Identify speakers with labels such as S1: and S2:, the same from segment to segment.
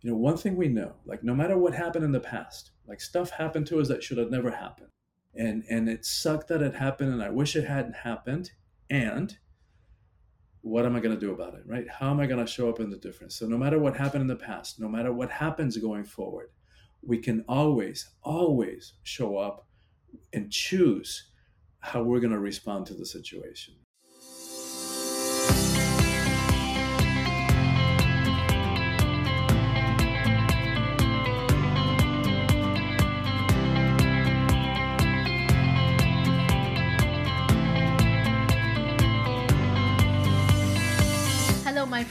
S1: you know, one thing we know, like no matter what happened in the past, like stuff happened to us that should have never happened. And and it sucked that it happened and I wish it hadn't happened. And what am I going to do about it, right? How am I going to show up in the difference? So no matter what happened in the past, no matter what happens going forward, we can always, always show up and choose how we're going to respond to the situation.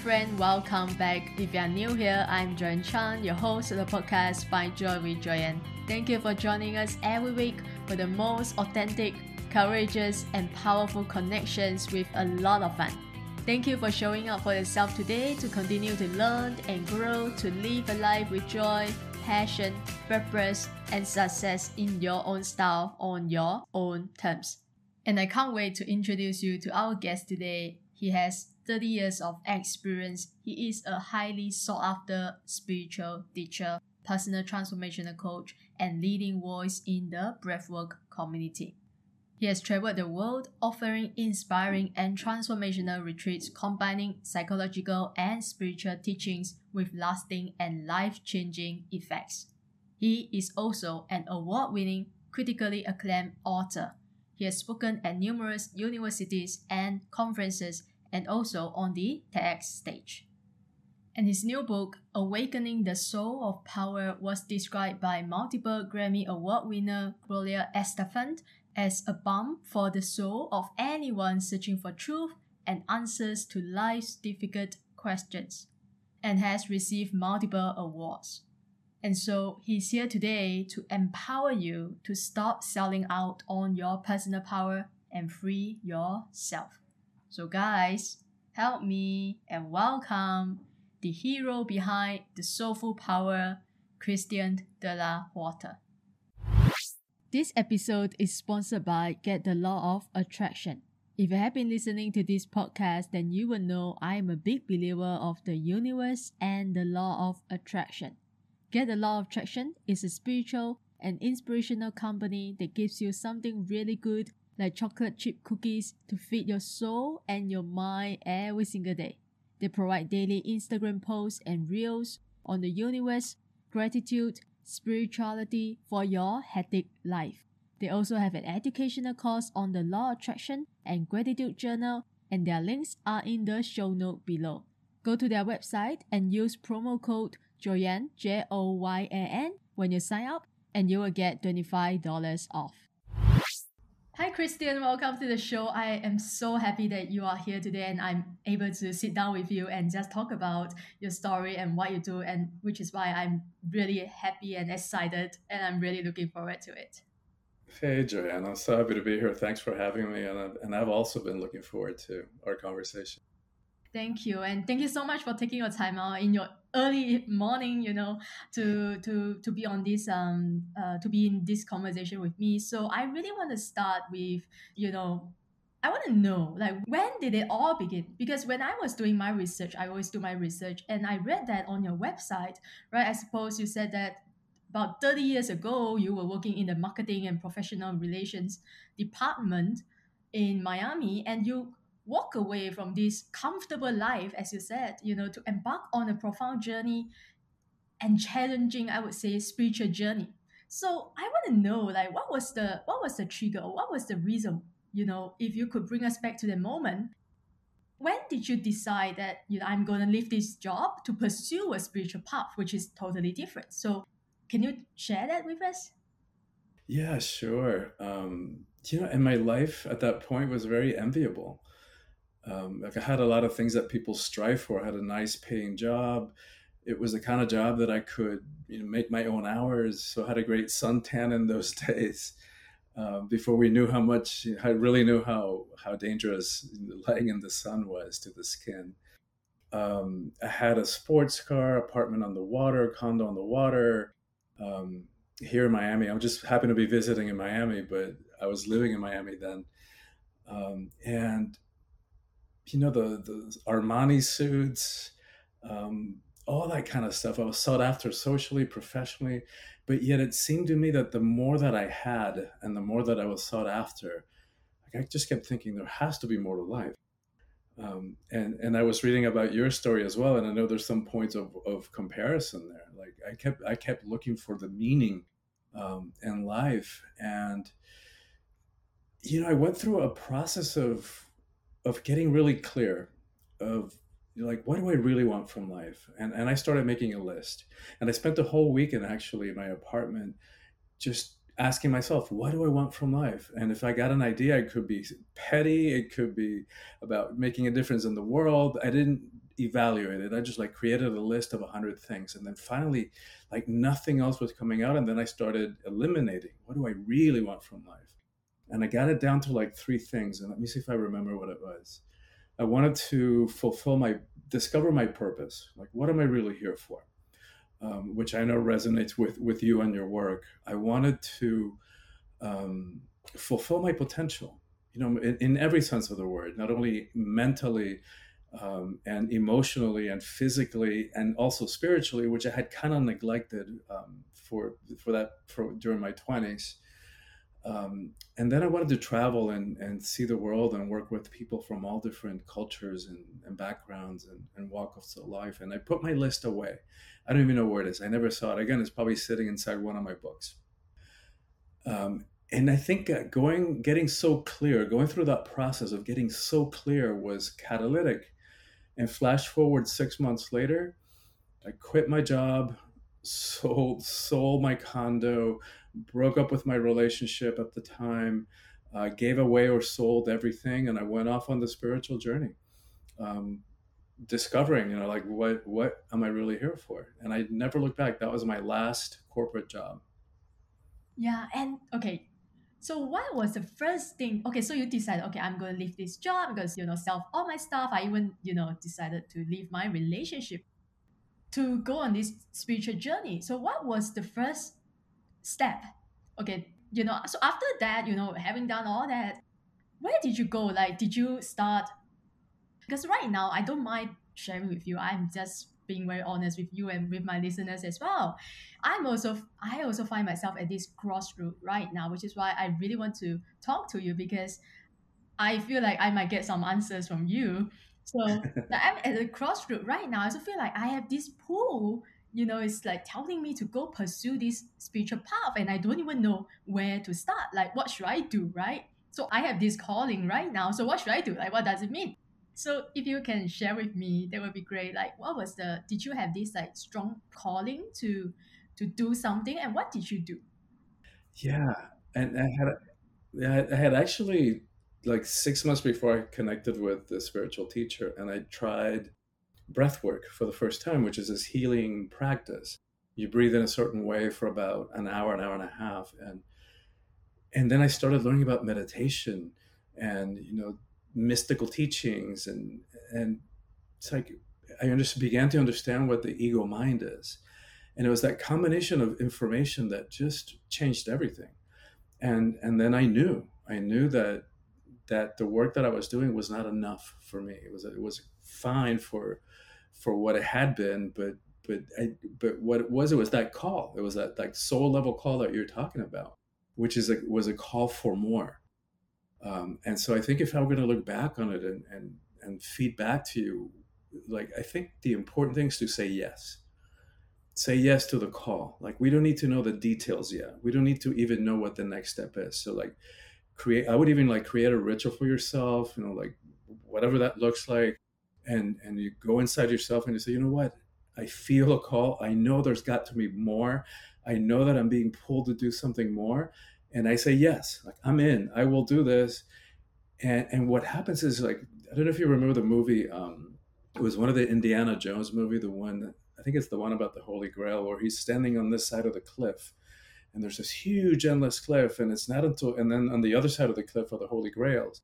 S2: Friend. Welcome back. If you are new here, I'm Joyan Chan, your host of the podcast Find Joy with Joyan. Thank you for joining us every week for the most authentic, courageous, and powerful connections with a lot of fun. Thank you for showing up for yourself today to continue to learn and grow to live a life with joy, passion, purpose, and success in your own style on your own terms. And I can't wait to introduce you to our guest today. He has 30 years of experience, he is a highly sought after spiritual teacher, personal transformational coach, and leading voice in the breathwork community. He has traveled the world offering inspiring and transformational retreats combining psychological and spiritual teachings with lasting and life changing effects. He is also an award winning, critically acclaimed author. He has spoken at numerous universities and conferences and also on the TEDx stage. And his new book, Awakening the Soul of Power, was described by multiple Grammy Award winner Gloria Estefan as a balm for the soul of anyone searching for truth and answers to life's difficult questions, and has received multiple awards. And so he's here today to empower you to stop selling out on your personal power and free yourself. So, guys, help me and welcome the hero behind the soulful power, Christian de la Huerta. This episode is sponsored by Get the Law of Attraction. If you have been listening to this podcast, then you will know I am a big believer of the universe and the law of attraction. Get the Law of Attraction is a spiritual and inspirational company that gives you something really good like chocolate chip cookies to feed your soul and your mind every single day. They provide daily Instagram posts and reels on the universe, gratitude, spirituality for your hectic life. They also have an educational course on the law of attraction and gratitude journal, and their links are in the show note below. Go to their website and use promo code Joyan J O Y A N when you sign up, and you will get $25 off. Hi, Christian. Welcome to the show. I am so happy that you are here today and I'm able to sit down with you and just talk about your story and what you do, and which is why I'm really happy and excited and I'm really looking forward to it.
S1: Hey, Joanna. So happy to be here. Thanks for having me. And I've, and I've also been looking forward to our conversation.
S2: Thank you, and thank you so much for taking your time out in your early morning, you know, to to to be on this um uh, to be in this conversation with me. So I really want to start with you know I want to know like when did it all begin? Because when I was doing my research, I always do my research, and I read that on your website, right? I suppose you said that about 30 years ago you were working in the marketing and professional relations department in Miami, and you walk away from this comfortable life, as you said, you know, to embark on a profound journey and challenging, I would say, spiritual journey. So I want to know, like, what was the what was the trigger, what was the reason? You know, if you could bring us back to the moment, when did you decide that you know I'm going to leave this job to pursue a spiritual path, which is totally different? So, can you share that with us?
S1: Yeah, sure. Um, you know, and my life at that point was very enviable um, like I had a lot of things that people strive for. I had a nice paying job. It was the kind of job that I could you know, make my own hours. So I had a great suntan in those days. Um, before we knew how much, I really knew how how dangerous lying in the sun was to the skin. Um, I had a sports car, apartment on the water, condo on the water. Um, here in Miami, I'm just happened to be visiting in Miami, but I was living in Miami then, um, and you know the the Armani suits, um, all that kind of stuff. I was sought after socially, professionally, but yet it seemed to me that the more that I had and the more that I was sought after, like I just kept thinking there has to be more to life. Um, and and I was reading about your story as well, and I know there's some points of, of comparison there. Like I kept I kept looking for the meaning um, in life, and you know I went through a process of of getting really clear of like what do I really want from life, and and I started making a list, and I spent the whole weekend actually in my apartment just asking myself, what do I want from life? And if I got an idea, it could be petty, it could be about making a difference in the world. I didn't evaluate it. I just like created a list of a hundred things. And then finally, like nothing else was coming out. And then I started eliminating what do I really want from life? And I got it down to like three things. And let me see if I remember what it was. I wanted to fulfill my, discover my purpose. Like, what am I really here for? um, which I know resonates with with you and your work. I wanted to um, fulfill my potential, you know, in, in, every sense of the word, not only mentally um, and emotionally and physically and also spiritually, which I had kind of neglected um, for for that for during my twenties. Um, and then I wanted to travel and, and see the world and work with people from all different cultures and, and backgrounds and, and walks of life. And I put my list away. I don't even know where it is. I never saw it. Again, it's probably sitting inside one of my books. Um, and I think uh, going, getting so clear, going through that process of getting so clear was catalytic. And flash forward six months later, I quit my job, sold sold my condo, broke up with my relationship at the time, uh, gave away or sold everything, and I went off on the spiritual journey, um, discovering, you know, like what what am I really here for? And I never looked back. That was my last corporate job.
S2: Yeah, and okay. So what was the first thing? Okay, so you decided, okay, I'm going to leave this job because you know sell all my stuff. I even you know decided to leave my relationship to go on this spiritual journey. So what was the first step. Okay you know so after that you know having done all that where did you go? Like did you start? Because right now i don't mind sharing with you. I'm just being very honest with you and with my listeners as well. I'm also i also find myself at this crossroad right now which is why i really want to talk to you because i feel like i might get some answers from you. So i'm at a crossroad right now. I also feel like i have this pull you know, it's like telling me to go pursue this spiritual path and I don't even know where to start. Like, what should I do, right? So I have this calling right now. So what should I do? Like, what does it mean? So if you can share with me, that would be great. Like, what was the? Did you have this like strong calling to to do something, and what did you do?
S1: Yeah, and I had I had actually like six months before I connected with the spiritual teacher, and I tried breath work for the first time, which is this healing practice. You breathe in a certain way for about an hour, an hour and a half, and and then I started learning about meditation and you know mystical teachings and and it's like I just began to understand what the ego mind is, and it was that combination of information that just changed everything, and and then I knew I knew that that the work that I was doing was not enough for me. It was it was fine for for what it had been, but but I, but what it was, it was that call. It was that like soul level call that you're talking about, which is a, was a call for more. Um, and so I think if I'm going to look back on it and, and and feed back to you, like I think the important thing is to say yes. Say yes to the call. Like we don't need to know the details yet. We don't need to even know what the next step is. So like create. I would even like create a ritual for yourself. You know, like whatever that looks like and and you go inside yourself and you say you know what? I feel a call. I know there's got to be more. I know that i'm being pulled to do something more. And i say yes like i'm in. I will do this. And and what happens is like i don't know if you remember the movie um it was one of the indiana jones movie the one i think it's the one about the holy grail where he's standing on this side of the cliff and there's this huge endless cliff and it's not until and then on the other side of the cliff are the holy grails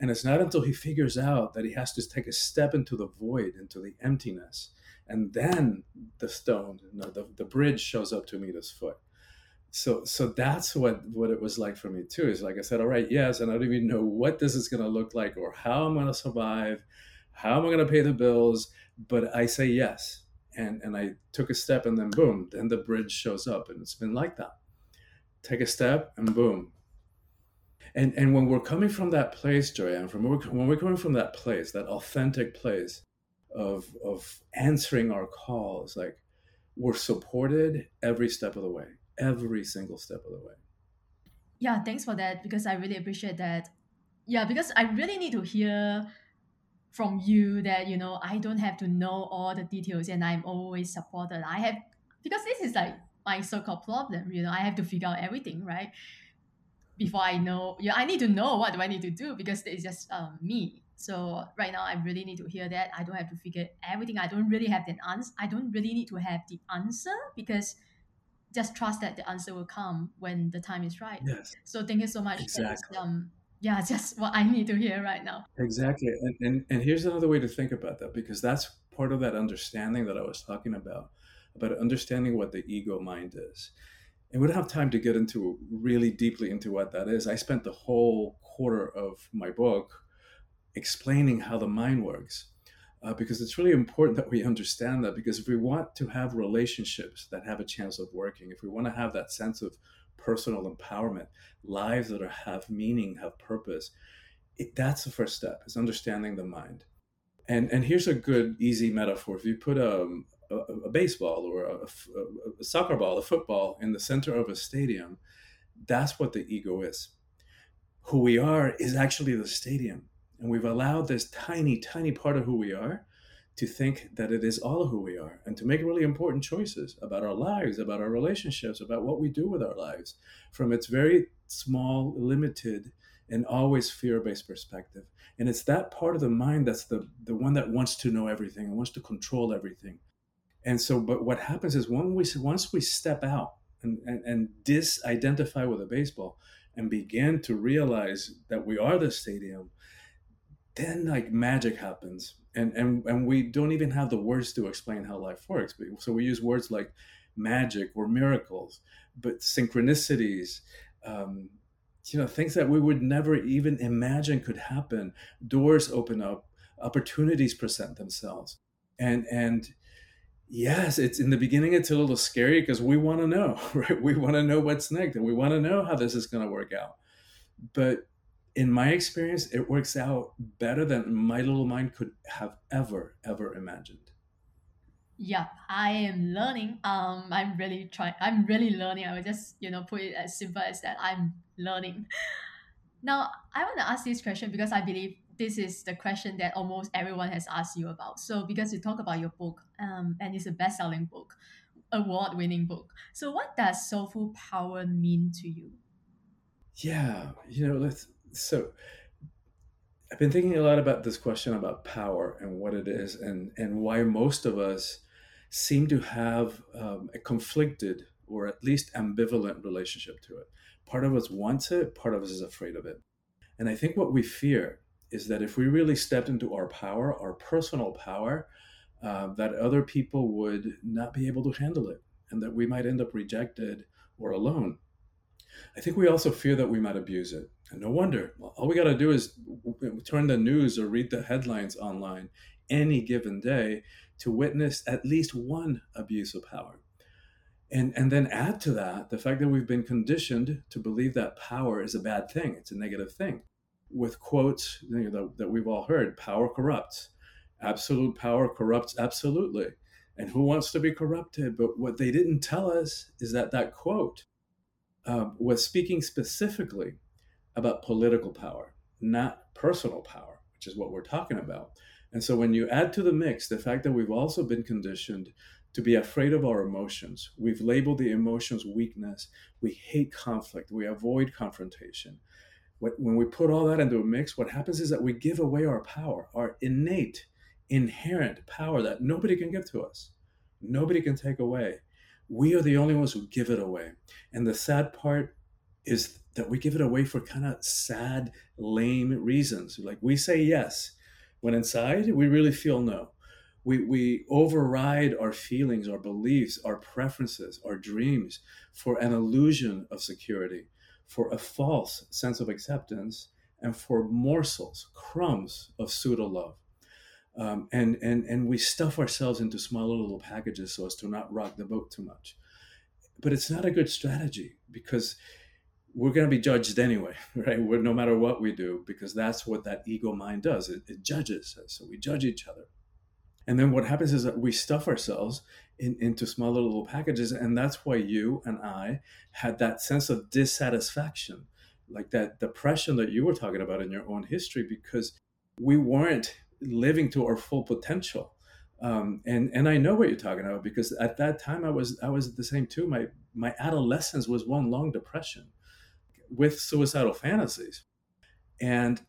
S1: and it's not until he figures out that he has to take a step into the void, into the emptiness, and then the stone, you know, the, the bridge shows up to meet his foot. So, so that's what what it was like for me too. Is like I said, all right, yes, and I don't even know what this is going to look like or how I'm going to survive, how am I going to pay the bills, but I say yes, and and I took a step and then boom, then the bridge shows up and it's been like that. Take a step and boom. And and when we're coming from that place, Joyan, from when we're coming from that place, that authentic place of of answering our calls, like we're supported every step of the way, every single step of the way.
S2: Yeah, thanks for that because I really appreciate that. Yeah, because I really need to hear from you that you know I don't have to know all the details and I'm always supported. I have because this is like my so-called problem. You know, I have to figure out everything right before I know. Yeah, I need to know what do I need to do because it's just um, me. So right now, I really need to hear that. I don't have to figure everything. I don't really have the answer. I don't really need to have the answer because just trust that the answer will come when the time is right.
S1: Yes.
S2: So thank you so much.
S1: Exactly.
S2: um, yeah, just what I need to hear right now.
S1: Exactly. And, and, and here's another way to think about that because that's part of that understanding that I was talking about, about understanding what the ego mind is. And we don't have time to get into really deeply into what that is. I spent the whole quarter of my book explaining how the mind works. Uh, because it's really important that we understand that because if we want to have relationships that have a chance of working if we want to have that sense of personal empowerment, lives that are, have meaning, have purpose. It, that's the first step is understanding the mind. And and here's a good easy metaphor. If you put a, a, a baseball or a, a soccer ball, a football in the center of a stadium, that's what the ego is. Who we are is actually the stadium. And we've allowed this tiny, tiny part of who we are to think that it is all who we are and to make really important choices about our lives, about our relationships, about what we do with our lives from its very small, limited, and always fear based perspective. And it's that part of the mind that's the, the one that wants to know everything and wants to control everything. And so, but what happens is when we, once we step out and, and, and disidentify with a baseball and begin to realize that we are the stadium, then like magic happens. And and and we don't even have the words to explain how life works. So we use words like magic or miracles but synchronicities um, you know things that we would never even imagine could happen. Doors open up opportunities present themselves. And and yes it's in the beginning it's a little scary because we want to know right we want to know what's next and we want to know how this is going to work out but in my experience, it works out better than my little mind could have ever, ever imagined.
S2: Yeah, I am learning. Um, I'm really trying. I'm really learning. I will just you know put it as simple as that. I'm learning. Now, I want to ask this question because I believe this is the question that almost everyone has asked you about. So, because you talk about your book, um, and it's a best-selling book, award-winning book. So, what does soulful power mean to you?
S1: Yeah, you know, let's so I've been thinking a lot about this question about power and what it is, and and why most of us seem to have um, a conflicted or at least ambivalent relationship to it. Part of us wants it, part of us is afraid of it. And I think what we fear is that if we really stepped into our power, our personal power, uh, that other people would not be able to handle it and that we might end up rejected or alone. I think we also fear that we might abuse it. And no wonder. All we got to do is turn the news or read the headlines online any given day to witness at least one abuse of power. And, and then add to that the fact that we've been conditioned to believe that power is a bad thing, it's a negative thing. With quotes you know, that, that we've all heard power corrupts, absolute power corrupts absolutely. And who wants to be corrupted? But what they didn't tell us is that that quote uh, was speaking specifically about political power, not personal power, which is what we're talking about. And so when you add to the mix the fact that we've also been conditioned to be afraid of our emotions, we've labeled the emotions weakness, we hate conflict, we avoid confrontation. When we put all that into a mix, what happens is that we give away our power, our innate, inherent power that nobody can give to us, nobody can take away. We are the only ones who give it away. And the sad part is that we give it away for kind of sad, lame reasons. Like we say yes, when inside we really feel no. We, we override our feelings, our beliefs, our preferences, our dreams for an illusion of security, for a false sense of acceptance, and for morsels, crumbs of pseudo love. Um, and and and we stuff ourselves into smaller little packages so as to not rock the boat too much. But it's not a good strategy because we're going to be judged anyway, right? We're, no matter what we do, because that's what that ego mind does. It, it judges us. So we judge each other. And then what happens is that we stuff ourselves in, into smaller little packages. And that's why you and I had that sense of dissatisfaction, like that depression that you were talking about in your own history, because we weren't living to our full potential. Um, and and I know what you're talking about because at that time I was I was the same too. My my adolescence was one long depression with suicidal fantasies. And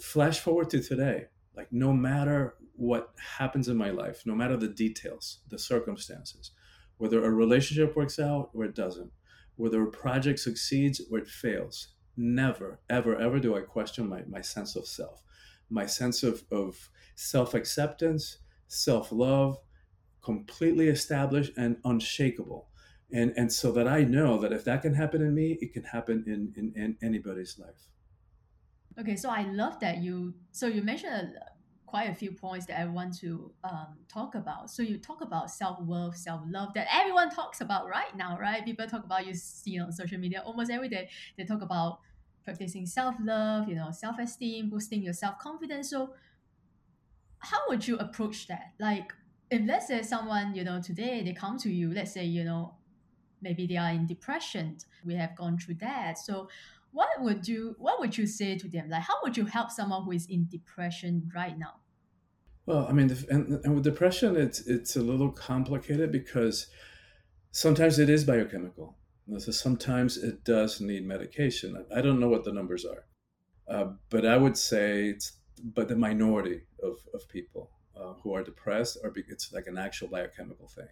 S1: flash forward to today, like no matter what happens in my life, no matter the details, the circumstances, whether a relationship works out or it doesn't, whether a project succeeds or it fails, never, ever, ever do I question my, my sense of self, my sense of, of self acceptance, self love, completely established and unshakable. And and so that i know that if that can happen in me it can happen in in, in anybody's life.
S2: Okay so i love that you so you mentioned quite a few points that i want to um, talk about. So you talk about self-worth self-love that everyone talks about right now right? People talk about you see on social media almost every day. They talk about practicing self-love you know self-esteem boosting your self-confidence. So how would you approach that? Like if let's say someone you know today they come to you let's say you know maybe they are in depression we have gone through that. So what would you what would you say to them? Like how would you help someone who is in depression right now?
S1: Well i mean and, and with depression it's it's a little complicated because sometimes it is biochemical. So sometimes it does need medication. I don't know what the numbers are. Uh, but i would say it's but the minority of, of people uh, who are depressed are it's like an actual biochemical thing.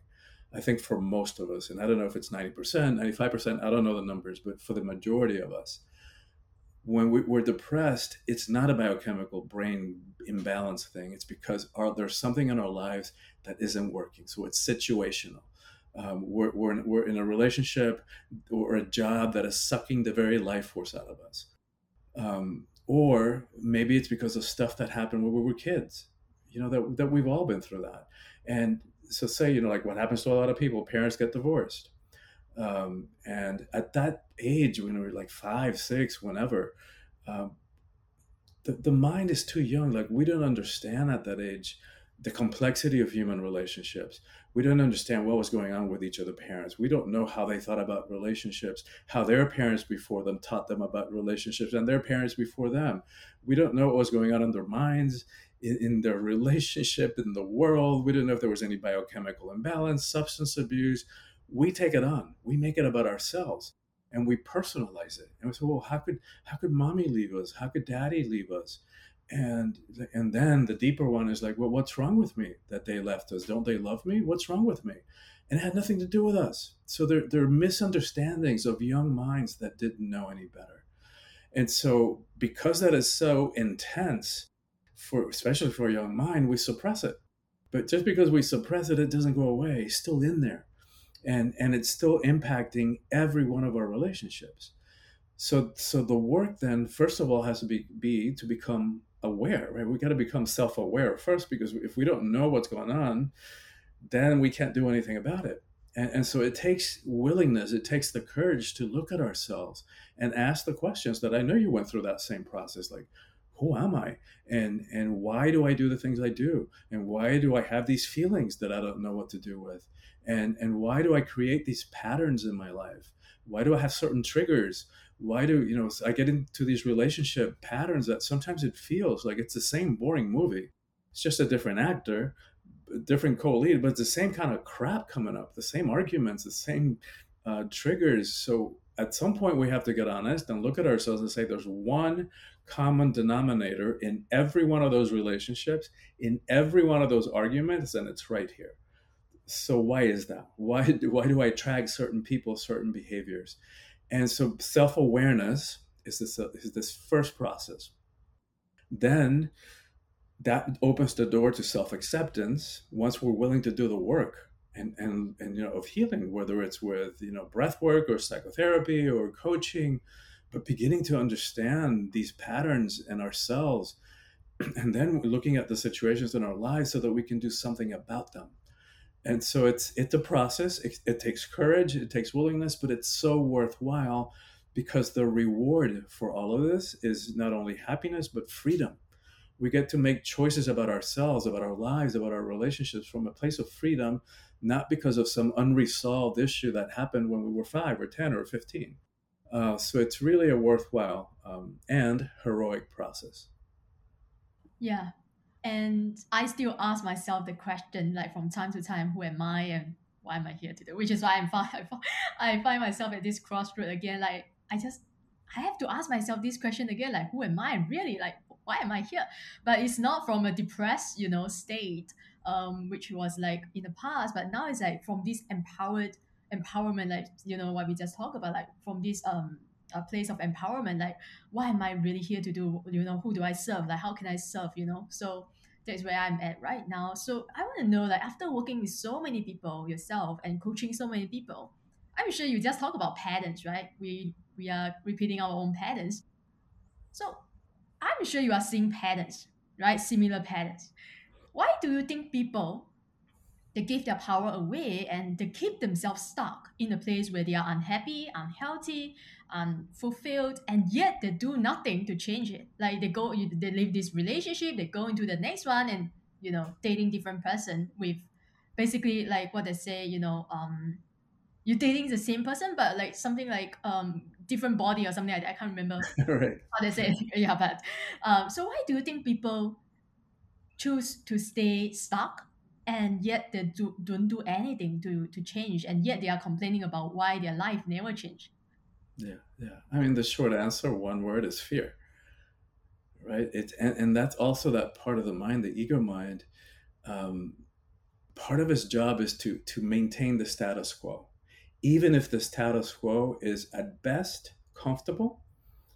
S1: I think for most of us, and I don't know if it's 90%, 95%, I don't know the numbers, but for the majority of us, when we, are depressed, it's not a biochemical brain imbalance thing. It's because our, there's something in our lives that isn't working. So it's situational. Um, we're, we're, in, we're in a relationship or a job that is sucking the very life force out of us. Um, or maybe it's because of stuff that happened when we were kids, you know, that, that we've all been through that. And so say you know like what happens to a lot of people parents get divorced um, and at that age when we're like five six whenever um, the, the mind is too young like we don't understand at that age the complexity of human relationships we don't understand what was going on with each of the parents we don't know how they thought about relationships how their parents before them taught them about relationships and their parents before them we don't know what was going on in their minds in, in their relationship in the world. We didn't know if there was any biochemical imbalance, substance abuse. We take it on. We make it about ourselves and we personalize it. And we say, well, how could how could mommy leave us? How could daddy leave us? And and then the deeper one is like, well, what's wrong with me that they left us? Don't they love me? What's wrong with me? And it had nothing to do with us. So there are misunderstandings of young minds that didn't know any better. And so because that is so intense, for especially for a young mind, we suppress it. But just because we suppress it, it doesn't go away. It's still in there. And and it's still impacting every one of our relationships. So so the work then, first of all, has to be be to become aware, right? We got to become self-aware first because if we don't know what's going on, then we can't do anything about it. And, and, so it takes willingness, it takes the courage to look at ourselves and ask the questions that I know you went through that same process. Like, who am I? And and why do I do the things I do? And why do I have these feelings that I don't know what to do with? And and why do I create these patterns in my life? Why do I have certain triggers? Why do you know I get into these relationship patterns that sometimes it feels like it's the same boring movie. It's just a different actor, different co-lead, but it's the same kind of crap coming up, the same arguments, the same uh, triggers. So at some point we have to get honest and look at ourselves and say there's one common denominator in every one of those relationships, in every one of those arguments, and it's right here. So why is that? Why why do I attract certain people, certain behaviors? And so self-awareness is this uh, is this first process. Then that opens the door to self-acceptance once we're willing to do the work and and and you know of healing whether it's with you know breath work or psychotherapy or coaching but beginning to understand these patterns in ourselves and then looking at the situations in our lives so that we can do something about them and so it's it's a process. It, it, takes courage it takes willingness but it's so worthwhile because the reward for all of this is not only happiness but freedom. We get to make choices about ourselves about our lives about our relationships from a place of freedom not because of some unresolved issue that happened when we were five or ten or 15 uh, so it's really a worthwhile um, and heroic process.
S2: Yeah and I still ask myself the question, like from time to time, who am I and why am I here today? Which is why I'm fine. I find myself at this crossroad again. Like I just, I have to ask myself this question again. Like who am I really? Like why am I here? But it's not from a depressed, you know, state, um, which was like in the past. But now it's like from this empowered empowerment, like you know what we just talked about, like from this um a place of empowerment like what am i really here to do you know who do i serve like how can i serve you know so that's where I'm at right now. So I want to know, like, after working with so many people yourself and coaching so many people, I'm sure you just talk about patterns, right? We we are repeating our own patterns. So I'm sure you are seeing patterns, right? Similar patterns. Why do you think people they give their power away and they keep themselves stuck in a place where they are unhappy, unhealthy, unfulfilled, and yet they do nothing to change it. Like they go, they leave this relationship, they go into the next one, and you know, dating different person with basically like what they say, you know, um, you're dating the same person, but like something like um different body or something like that. I can't remember
S1: right.
S2: how they say. It. yeah, but um, so why do you think people choose to stay stuck and yet they do, don't do anything to, to change and yet they are complaining about why their life never changed
S1: yeah yeah. I mean the short answer one word is fear right? It and, and that's also that part of the mind the ego mind. Um, part of his job is to to maintain the status quo. Even if the status quo is at best comfortable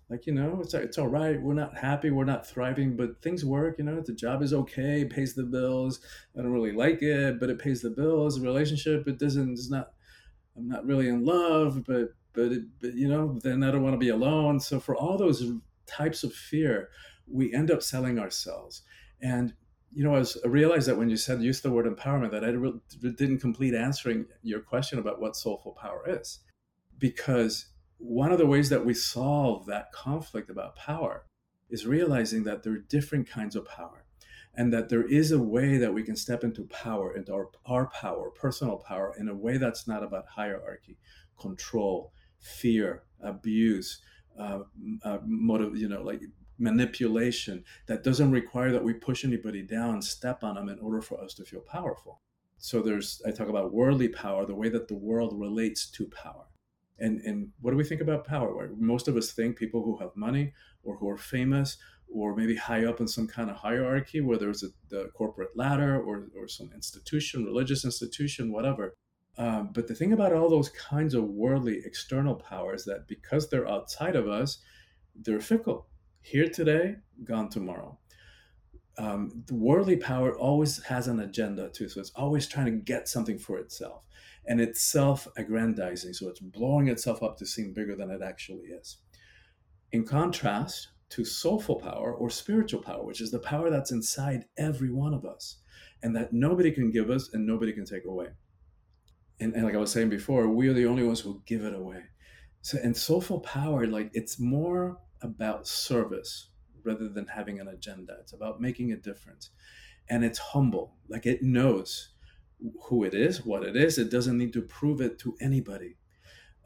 S1: like you know it's it's all right we're not happy we're not thriving but things work you know the job is okay pays the bills i don't really like it but it pays the bills the relationship it doesn't it's not i'm not really in love but but, but you know then i don't want to be alone. So for all those types of fear we end up selling ourselves. And you know, I, was, I realized that when you said use the word empowerment, that I re- didn't complete answering your question about what soulful power is, because one of the ways that we solve that conflict about power is realizing that there are different kinds of power and that there is a way that we can step into power into our, our power personal power in a way that's not about hierarchy control fear abuse uh, uh, motive you know like manipulation that doesn't require that we push anybody down step on them in order for us to feel powerful so there's i talk about worldly power the way that the world relates to power and and what do we think about power? Most of us think people who have money or who are famous or maybe high up in some kind of hierarchy, whether it's a, the corporate ladder or, or some institution, religious institution, whatever. Um, but the thing about all those kinds of worldly external powers that because they're outside of us, they're fickle. Here today, gone tomorrow. Um, the worldly power always has an agenda too, so it's always trying to get something for itself and it's self aggrandizing. So it's blowing itself up to seem bigger than it actually is. In contrast to soulful power or spiritual power, which is the power that's inside every one of us and that nobody can give us and nobody can take away. And, and like I was saying before, we are the only ones who give it away. So, and soulful power, like it's more about service rather than having an agenda. It's about making a difference. And it's humble, like it knows who it is, what it is. It doesn't need to prove it to anybody.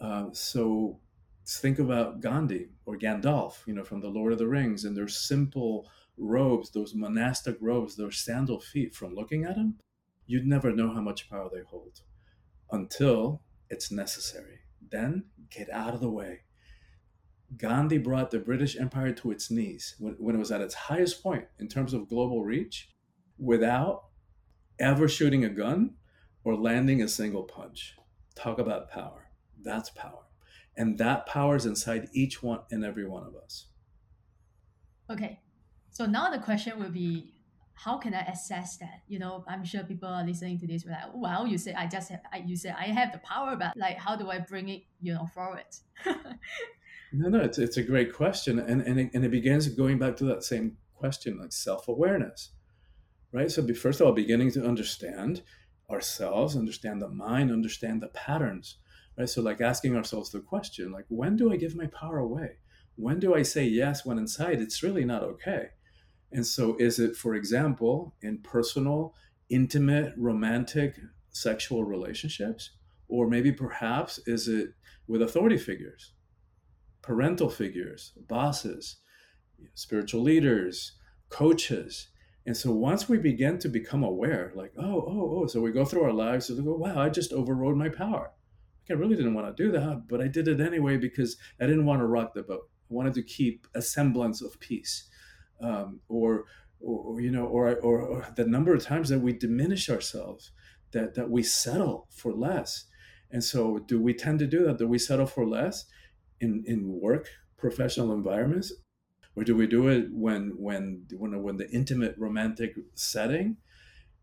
S1: Uh, so think about Gandhi or Gandalf, you know, from the Lord of the Rings, and their simple robes, those monastic robes, those sandal feet. From looking at them, you'd never know how much power they hold until it's necessary. Then get out of the way. Gandhi brought the British Empire to its knees when, when it was at its highest point in terms of global reach without ever shooting a gun or landing a single punch. Talk about power. That's power. And that power is inside each one and every one of us.
S2: Okay. So now the question will be how can I assess that? You know, I'm sure people are listening to this. Like, well, you say I just have, I, you say I have the power, but like, how do I bring it, you know, forward?
S1: no, no, it's, it's a great question, and and it, and it begins going back to that same question like self-awareness right so be, first of all beginning to understand ourselves understand the mind understand the patterns right so like asking ourselves the question like when do i give my power away when do i say yes when inside it's really not okay and so is it for example in personal intimate romantic sexual relationships? Or maybe perhaps is it with authority figures parental figures bosses spiritual leaders coaches? And so once we begin to become aware like oh oh oh so we go through our lives and go wow i just overrode my power. Like, i really didn't want to do that but i did it anyway because i didn't want to rock the boat. I wanted to keep a semblance of peace um, or, or you know or, or, or the number of times that we diminish ourselves that that we settle for less. And so do we tend to do that? Do we settle for less in in work professional environments? Or do we do it when when when when the intimate romantic setting?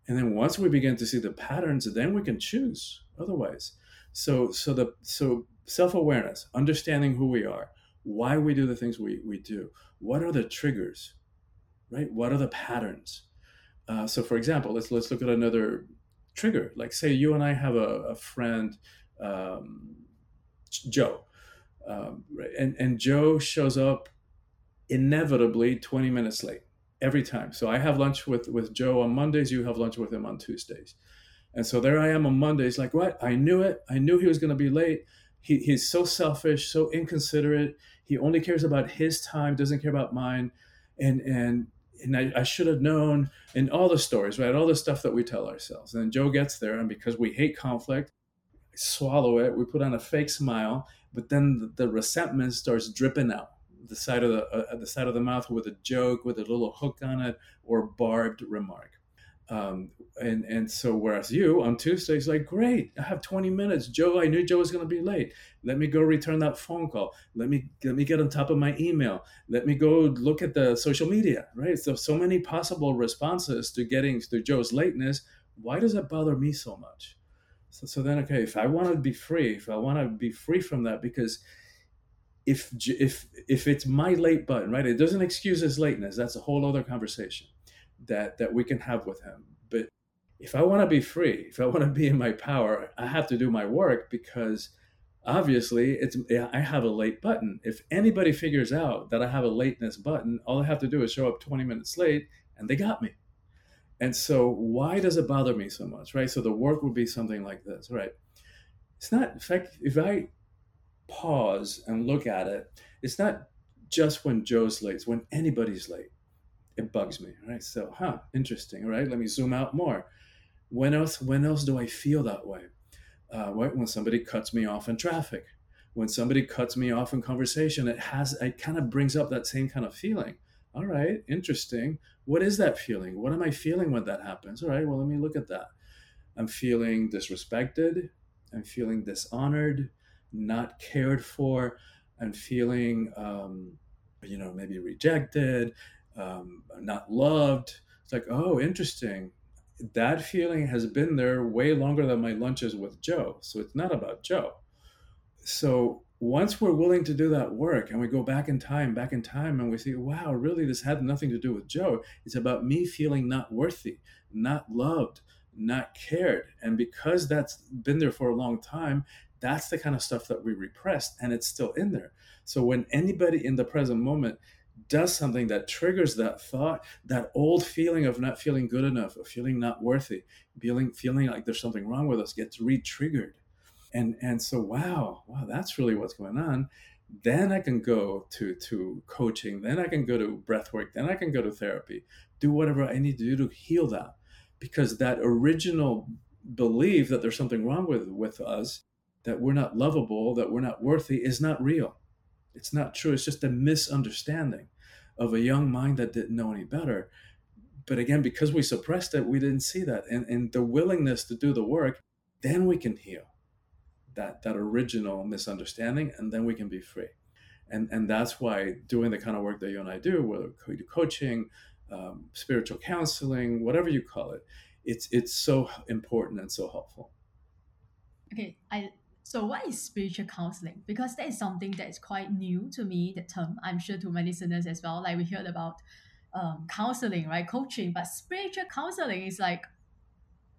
S1: And then once we begin to see the patterns then we can choose otherwise. So so the so self-awareness understanding who we are why we do the things we, we do what are the triggers right what are the patterns uh, so for example let's let's look at another trigger like say you and i have a, a friend um, joe um, and and joe shows up inevitably 20 minutes late every time. So I have lunch with with Joe on Mondays. You have lunch with him on Tuesdays, and so there I am on Mondays. Like what? I knew it. I knew he was going to be late. He, he's so selfish, so inconsiderate. He only cares about his time, doesn't care about mine, and and and I, I should have known. And all the stories, right? All the stuff that we tell ourselves. And Joe gets there, and because we hate conflict, swallow it. We put on a fake smile, but then the, the resentment starts dripping out the side of the uh, the side of the mouth with a joke with a little hook on it or barbed remark. Um, and and so whereas you on Tuesdays like great I have 20 minutes. Joe I knew Joe was going to be late. Let me go return that phone call. Let me let me get on top of my email. Let me go look at the social media right? So so many possible responses to getting to Joe's lateness. Why does it bother me so much? So, so then okay if I want to be free if I want to be free from that because if if if it's my late button, right? It doesn't excuse his lateness. That's a whole other conversation that that we can have with him. But if I want to be free, if I want to be in my power, I have to do my work because obviously it's I have a late button. If anybody figures out that I have a lateness button, all I have to do is show up 20 minutes late and they got me. And so why does it bother me so much, right? So the work would be something like this, right? It's not in fact if I pause and look at it, it's not just when Joe's late, it's when anybody's late. It bugs me, right? So, huh, interesting, right? Let me zoom out more. When else, when else do I feel that way? Uh, when somebody cuts me off in traffic, when somebody cuts me off in conversation, it has, it kind of brings up that same kind of feeling. All right, interesting. What is that feeling? What am I feeling when that happens? All right, well, let me look at that. I'm feeling disrespected. I'm feeling dishonored not cared for and feeling, um, you know, maybe rejected, um, not loved. It's like, oh, interesting. That feeling has been there way longer than my lunches with Joe. So it's not about Joe. So once we're willing to do that work and we go back in time, back in time, and we see, wow, really, this had nothing to do with Joe. It's about me feeling not worthy, not loved, not cared. And because that's been there for a long time, that's the kind of stuff that we repressed and it's still in there so when anybody in the present moment does something that triggers that thought that old feeling of not feeling good enough of feeling not worthy feeling feeling like there's something wrong with us gets re-triggered. And and so wow wow that's really what's going on. Then i can go to to coaching. Then i can go to breath work. Then i can go to therapy. Do whatever i need to do to heal that. Because that original belief that there's something wrong with with us that we're not lovable, that we're not worthy is not real. It's not true. It's just a misunderstanding of a young mind that didn't know any better. But again, because we suppressed it, we didn't see that. And, and the willingness to do the work, then we can heal that, that original misunderstanding, and then we can be free. And, and that's why doing the kind of work that you and I do, whether we do coaching, um, spiritual counseling, whatever you call it, it's, it's so important and so helpful.
S2: Okay, I so, what is spiritual counseling? Because that is something that is quite new to me, the term. I'm sure to my listeners as well. Like we heard about um, counseling, right? Coaching, but spiritual counseling is like,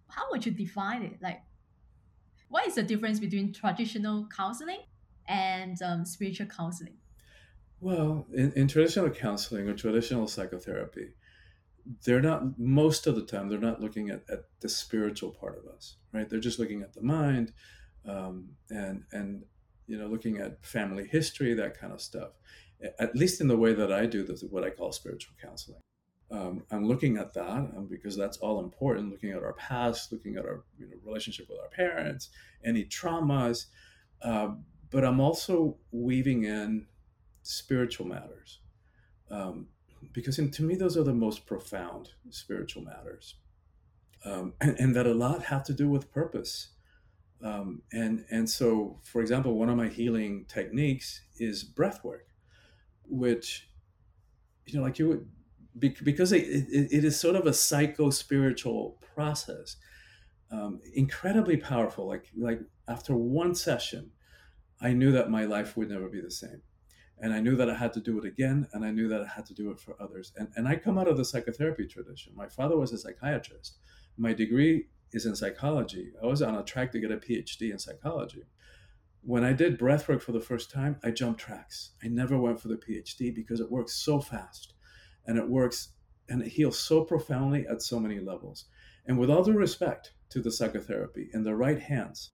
S2: how would you define it? Like, what is the difference between traditional counseling and um, spiritual counseling?
S1: Well, in, in traditional counseling or traditional psychotherapy, they're not most of the time they're not looking at, at the spiritual part of us right they're just looking at the mind um, and and you know looking at family history that kind of stuff at least in the way that i do this what i call spiritual counseling. Um, i'm looking at that um, because that's all important looking at our past looking at our you know, relationship with our parents any traumas uh, but i'm also weaving in spiritual matters um, because in, to me those are the most profound spiritual matters um, and, and, that a lot have to do with purpose um, and and so for example one of my healing techniques is breath work which you know like you would because it, it, it is sort of a psycho spiritual process um, incredibly powerful like like after one session i knew that my life would never be the same and I knew that I had to do it again, and I knew that I had to do it for others. And, and I come out of the psychotherapy tradition. My father was a psychiatrist. My degree is in psychology. I was on a track to get a PhD in psychology. When I did breathwork for the first time, I jumped tracks. I never went for the PhD because it works so fast and it works and it heals so profoundly at so many levels. And with all due respect to the psychotherapy, in the right hands,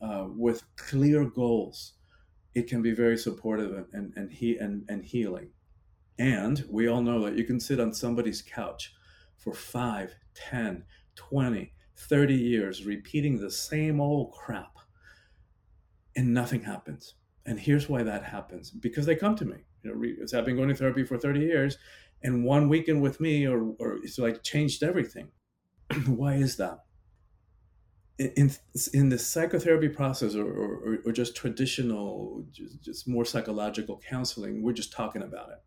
S1: uh, with clear goals, it can be very supportive and, and, he, and, and healing. And we all know that you can sit on somebody's couch for 5, 10, 20, 30 years repeating the same old crap and nothing happens. And here's why that happens because they come to me. You know, I've been going to therapy for 30 years, and one weekend with me, or, or it's like changed everything. why is that? in in the psychotherapy process or, or, or just traditional just, just, more psychological counseling we're just talking about it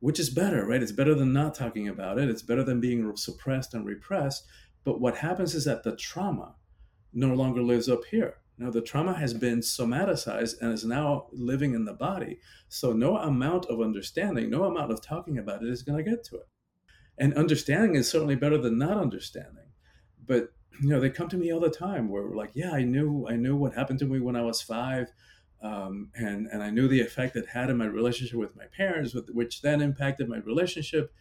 S1: which is better right it's better than not talking about it it's better than being suppressed and repressed but what happens is that the trauma no longer lives up here. Now the trauma has been somaticized and is now living in the body. So no amount of understanding no amount of talking about it is going to get to it. And understanding is certainly better than not understanding. But you know, they come to me all the time where we're like, yeah, I knew, I knew what happened to me when I was five. Um, and, and I knew the effect it had in my relationship with my parents, with, which then impacted my relationship,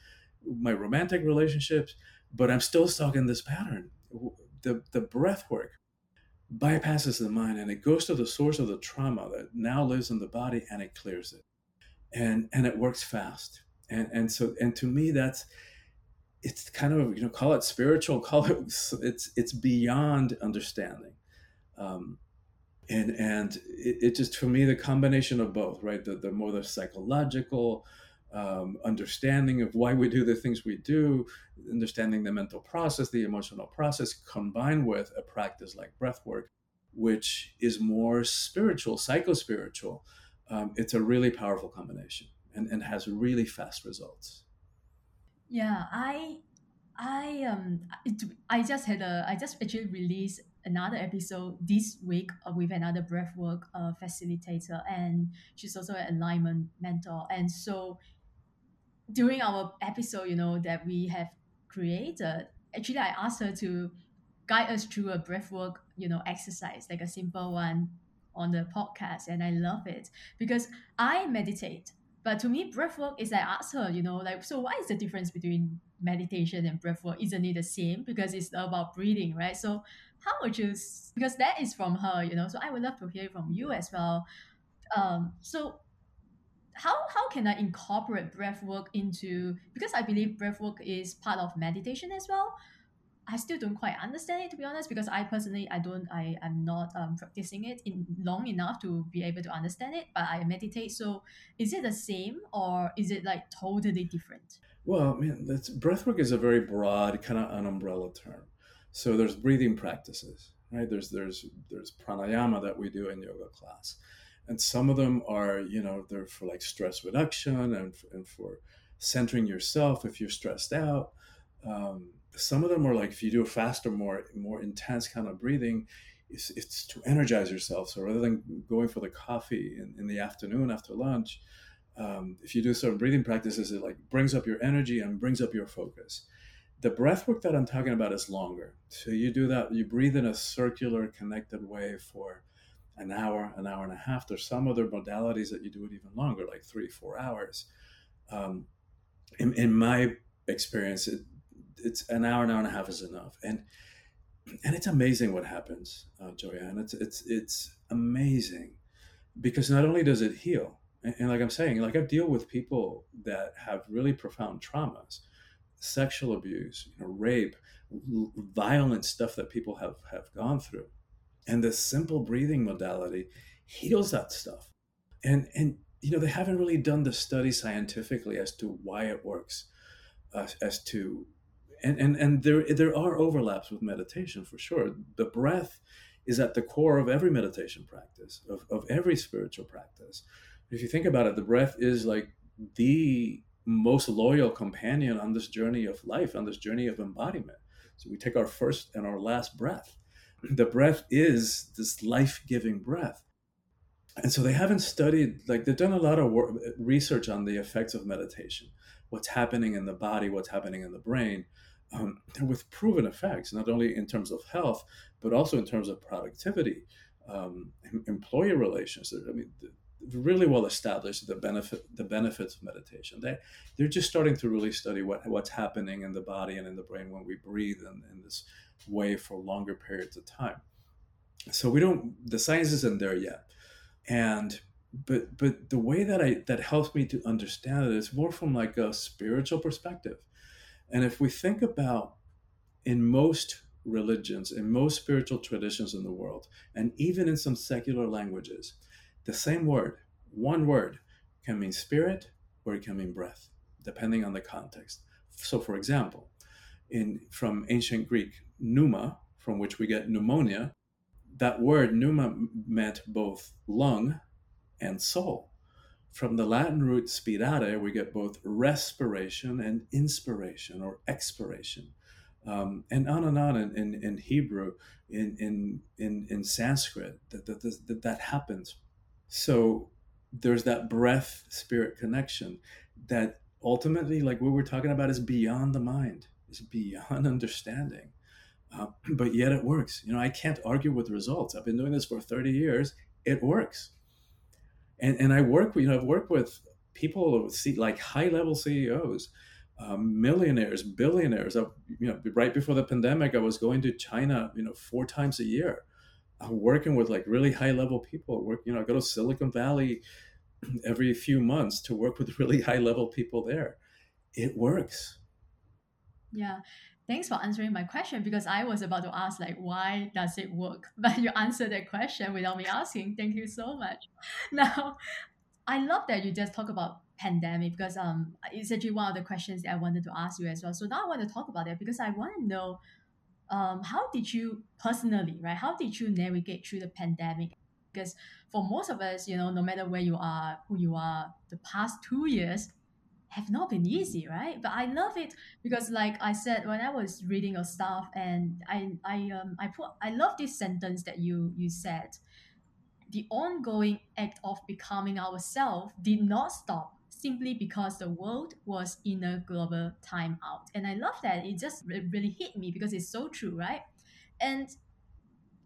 S1: my romantic relationships, but I'm still stuck in this pattern. The, the breath work bypasses the mind and it goes to the source of the trauma that now lives in the body and it clears it. And, and it works fast. And, and so, and to me, that's, it's kind of you know call it spiritual call it it's it's beyond understanding um, and and it, it, just for me the combination of both right the, the more the psychological um, understanding of why we do the things we do understanding the mental process the emotional process combined with a practice like breath work which is more spiritual psycho-spiritual um, it's a really powerful combination and, and has really fast results.
S2: Yeah, I I um it, I just had a I just actually released another episode this week uh, with another breathwork uh, facilitator and she's also an alignment mentor. And so during our episode you know that we have created actually I asked her to guide us through a breathwork you know exercise like a simple one on the podcast and I love it because I meditate but to me, breathwork is I asked her, you know, like, so what is the difference between meditation and breathwork? Isn't it the same? Because it's about breathing, right? So how would you, because that is from her, you know, so I would love to hear from you as well. Um, so how, how can I incorporate breath work into, because I believe breath work is part of meditation as well. I still don't quite understand it to be honest because I personally I don't I am not um, practicing it in long enough to be able to understand it but I meditate. So is it the same or is it like totally different?
S1: Well man that's breathwork is a very broad kind of an umbrella term. So there's breathing practices right? There's there's there's pranayama that we do in yoga class and some of them are you know they're for like stress reduction and, and for centering yourself if you're stressed out um, some of them are like if you do a faster, more more intense kind of breathing, it's, it's to energize yourself. So rather than going for the coffee in, in the afternoon after lunch, Um, if you do certain breathing practices, it like brings up your energy and brings up your focus. The breath work that I'm talking about is longer. So you do that, you breathe in a circular, connected way for an hour, an hour and a half. There's some other modalities that you do it even longer, like three, four hours. Um, in, in my experience, it, it's an hour, an hour and a half is enough. And and it's amazing what happens, uh, Joyan. It's it's it's amazing because not only does it heal, and, and like I'm saying, like I deal with people that have really profound traumas, sexual abuse, you know, rape, violent stuff that people have have gone through, and this simple breathing modality heals that stuff. And and you know they haven't really done the study scientifically as to why it works, uh, as to and and and there there are overlaps with meditation for sure. The breath is at the core of every meditation practice, of, of every spiritual practice. If you think about it, the breath is like the most loyal companion on this journey of life, on this journey of embodiment. So we take our first and our last breath. The breath is this life giving breath. And so they haven't studied, like, they've done a lot of work, research on the effects of meditation, what's happening in the body, what's happening in the brain um, with proven effects, not only in terms of health, but also in terms of productivity, um, employee relations. I mean, really well established the benefit the benefits of meditation. They they're just starting to really study what what's happening in the body and in the brain when we breathe in, in this way for longer periods of time. So we don't the science isn't there yet, and but but the way that I that helps me to understand it is more from like a spiritual perspective and if we think about in most religions, in most spiritual traditions in the world, and even in some secular languages, the same word, one word, can mean spirit or it can mean breath, depending on the context. So, for example, in from ancient Greek, pneuma, from which we get pneumonia, that word pneuma meant both lung and soul. From the Latin root spirare, we get both respiration and inspiration or expiration. Um, and on and on in, in, in Hebrew, in, in, in, in Sanskrit, that, that, that, that happens. So there's that breath spirit connection that ultimately, like what we were talking about, is beyond the mind, is beyond understanding. Uh, but yet it works. You know, I can't argue with results. I've been doing this for 30 years. It works and and I work with you know I've worked with people like high level CEOs, um, millionaires, billionaires. I, you know, right before the pandemic, I was going to China, you know, four times a year, I'm uh, working with like really high level people. Work, you know, I go to Silicon Valley every few months to work with really high level people there. It works.
S2: Yeah, thanks for answering my question because I was about to ask like why does it work, but you answered that question without me asking. Thank you so much. Now, I love that you just talk about pandemic because um it's actually one of the questions that I wanted to ask you as well. So now I want to talk about that because I want to know um how did you personally right how did you navigate through the pandemic because for most of us you know no matter where you are who you are the past two years have not been easy, right? But I love it because, like I said, when I was reading your stuff, and I, I, um, I put, I love this sentence that you, you said. The ongoing act of becoming ourselves did not stop simply because the world was in a global timeout, and I love that. It just really hit me because it's so true, right? And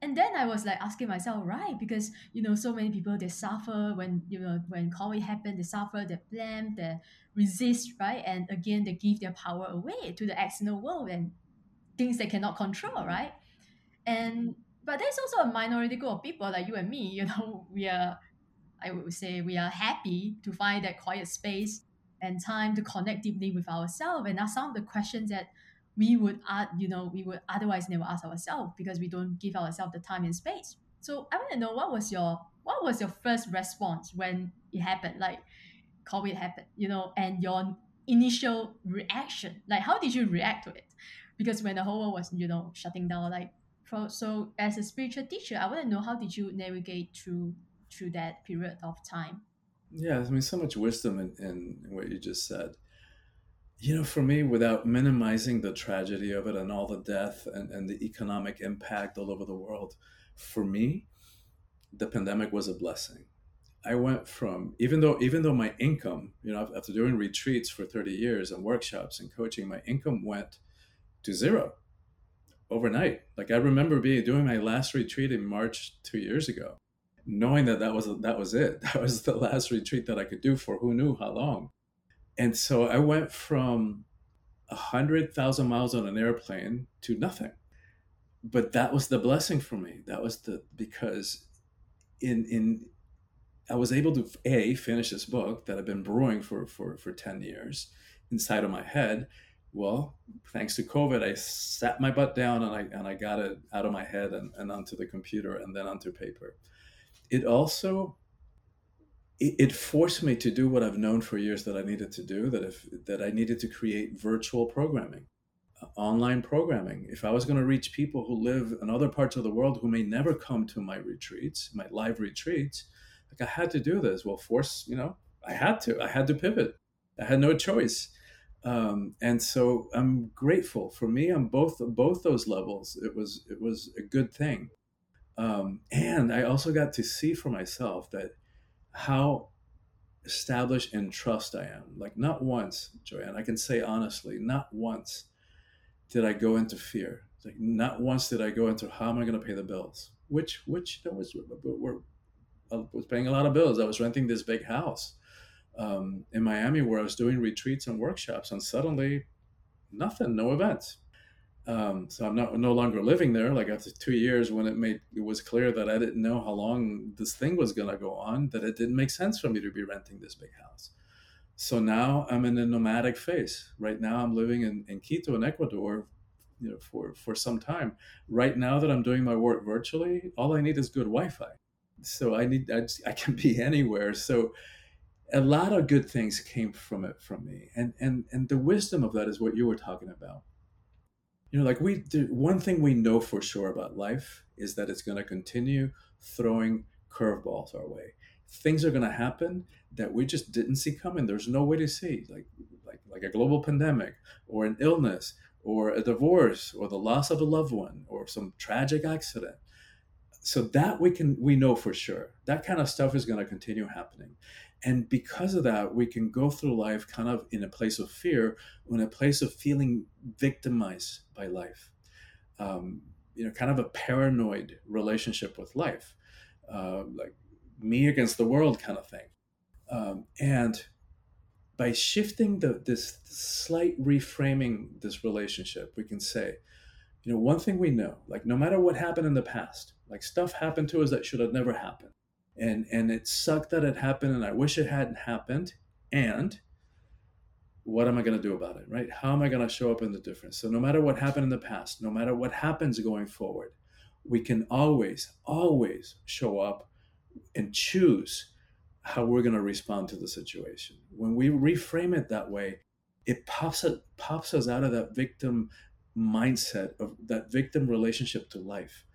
S2: and then I was like asking myself, right? Because you know, so many people they suffer when you know when COVID happened, they suffer, they blame, they resist, right? And again, they give their power away to the external world and things they cannot control, right? And but there's also a minority group of people like you and me. You know, we are, I would say, we are happy to find that quiet space and time to connect deeply with ourselves and ask some of the questions that we would uh, you know we would otherwise never ask ourselves because we don't give ourselves the time and space. So i want to know what was your what was your first response when it happened like covid happened you know and your initial reaction? Like how did you react to it? Because when the whole world was you know shutting down like so as a spiritual teacher i want to know how did you navigate through through that period of time?
S1: Yeah i mean so much wisdom in, in what you just said you know, for me, without minimizing the tragedy of it and all the death and, and the economic impact all over the world, for me, the pandemic was a blessing. I went from even though even though my income, you know, after doing retreats for 30 years and workshops and coaching, my income went to zero overnight. Like I remember being doing my last retreat in March two years ago, knowing that that was that was it. That was the last retreat that I could do for who knew how long. And so I went from a hundred thousand miles on an airplane to nothing. But that was the blessing for me. That was the because in in I was able to a finish this book that I've been brewing for for for ten years inside of my head. Well, thanks to COVID, I sat my butt down and I and I got it out of my head and, and onto the computer and then onto paper. It also it, forced me to do what I've known for years that I needed to do. That if that I needed to create virtual programming, uh, online programming. If I was going to reach people who live in other parts of the world who may never come to my retreats, my live retreats, like I had to do this. Well, force, you know, I had to. I had to pivot. I had no choice. Um, and so I'm grateful. For me, on both both those levels, it was it was a good thing. Um, and I also got to see for myself that how established and trust I am. Like not once, Joyan, I can say honestly, not once did I go into fear. Like not once did I go into how am I going to pay the bills? Which which that was we're I was paying a lot of bills. I was renting this big house um, in Miami where I was doing retreats and workshops, and suddenly nothing, no events. Um, so I'm not no longer living there. Like after two years, when it made it was clear that I didn't know how long this thing was gonna go on, that it didn't make sense for me to be renting this big house. So now I'm in a nomadic phase. Right now I'm living in, in Quito in Ecuador, you know, for for some time. Right now that I'm doing my work virtually, all I need is good Wi-Fi so I need I, I can be anywhere. So a lot of good things came from it from me, and and and the wisdom of that is what you were talking about. You know, like we do, one thing we know for sure about life is that it's going to continue throwing curveballs our way. Things are going to happen that we just didn't see coming. There's no way to see, like like like a global pandemic or an illness or a divorce or the loss of a loved one or some tragic accident so that we can we know for sure that kind of stuff is going to continue happening and because of that we can go through life kind of in a place of fear in a place of feeling victimized by life um, you know kind of a paranoid relationship with life uh, like me against the world kind of thing um, and by shifting the this slight reframing this relationship we can say you know one thing we know like no matter what happened in the past like stuff happened to us that should have never happened. And and it sucked that it happened and I wish it hadn't happened. And what am I going to do about it, right? How am I going to show up in the difference? So no matter what happened in the past, no matter what happens going forward, we can always always show up and choose how we're going to respond to the situation. When we reframe it that way, it pops it pops us out of that victim mindset of that victim relationship to life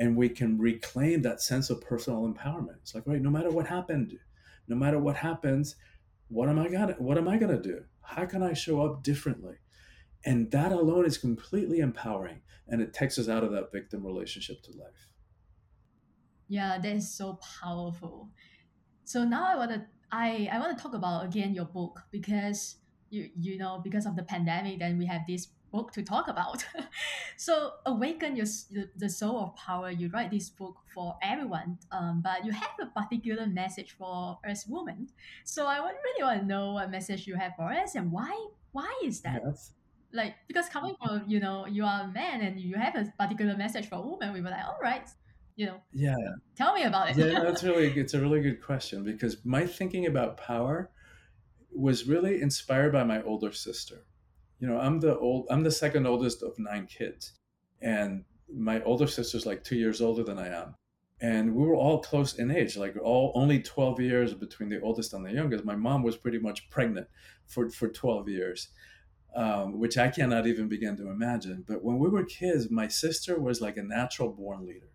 S1: and we can reclaim that sense of personal empowerment. It's like, right, no matter what happened, no matter what happens, what am I gonna what am I gonna do? How can I show up differently? And that alone is completely empowering and it takes us out of that victim relationship to life.
S2: Yeah, that is so powerful. So now I wanna I, I want to talk about again your book because you you know because of the pandemic then we have this book to talk about. so, Awaken Your, the Soul of Power, you write this book for everyone, um, but you have a particular message for us women. So, I really want to know what message you have for us and why why is that? Yes. Like, because coming from, you know, you are a man and you have a particular message for women, we were like, all right, you know.
S1: Yeah.
S2: Tell me about it.
S1: yeah, that's really, it's a really good question because my thinking about power was really inspired by my older sister you know, I'm the old, I'm the second oldest of nine kids, and my older sister's like two years older than I am, and we were all close in age, like all only 12 years between the oldest and the youngest. My mom was pretty much pregnant for for 12 years, um, which I cannot even begin to imagine. But when we were kids, my sister was like a natural born leader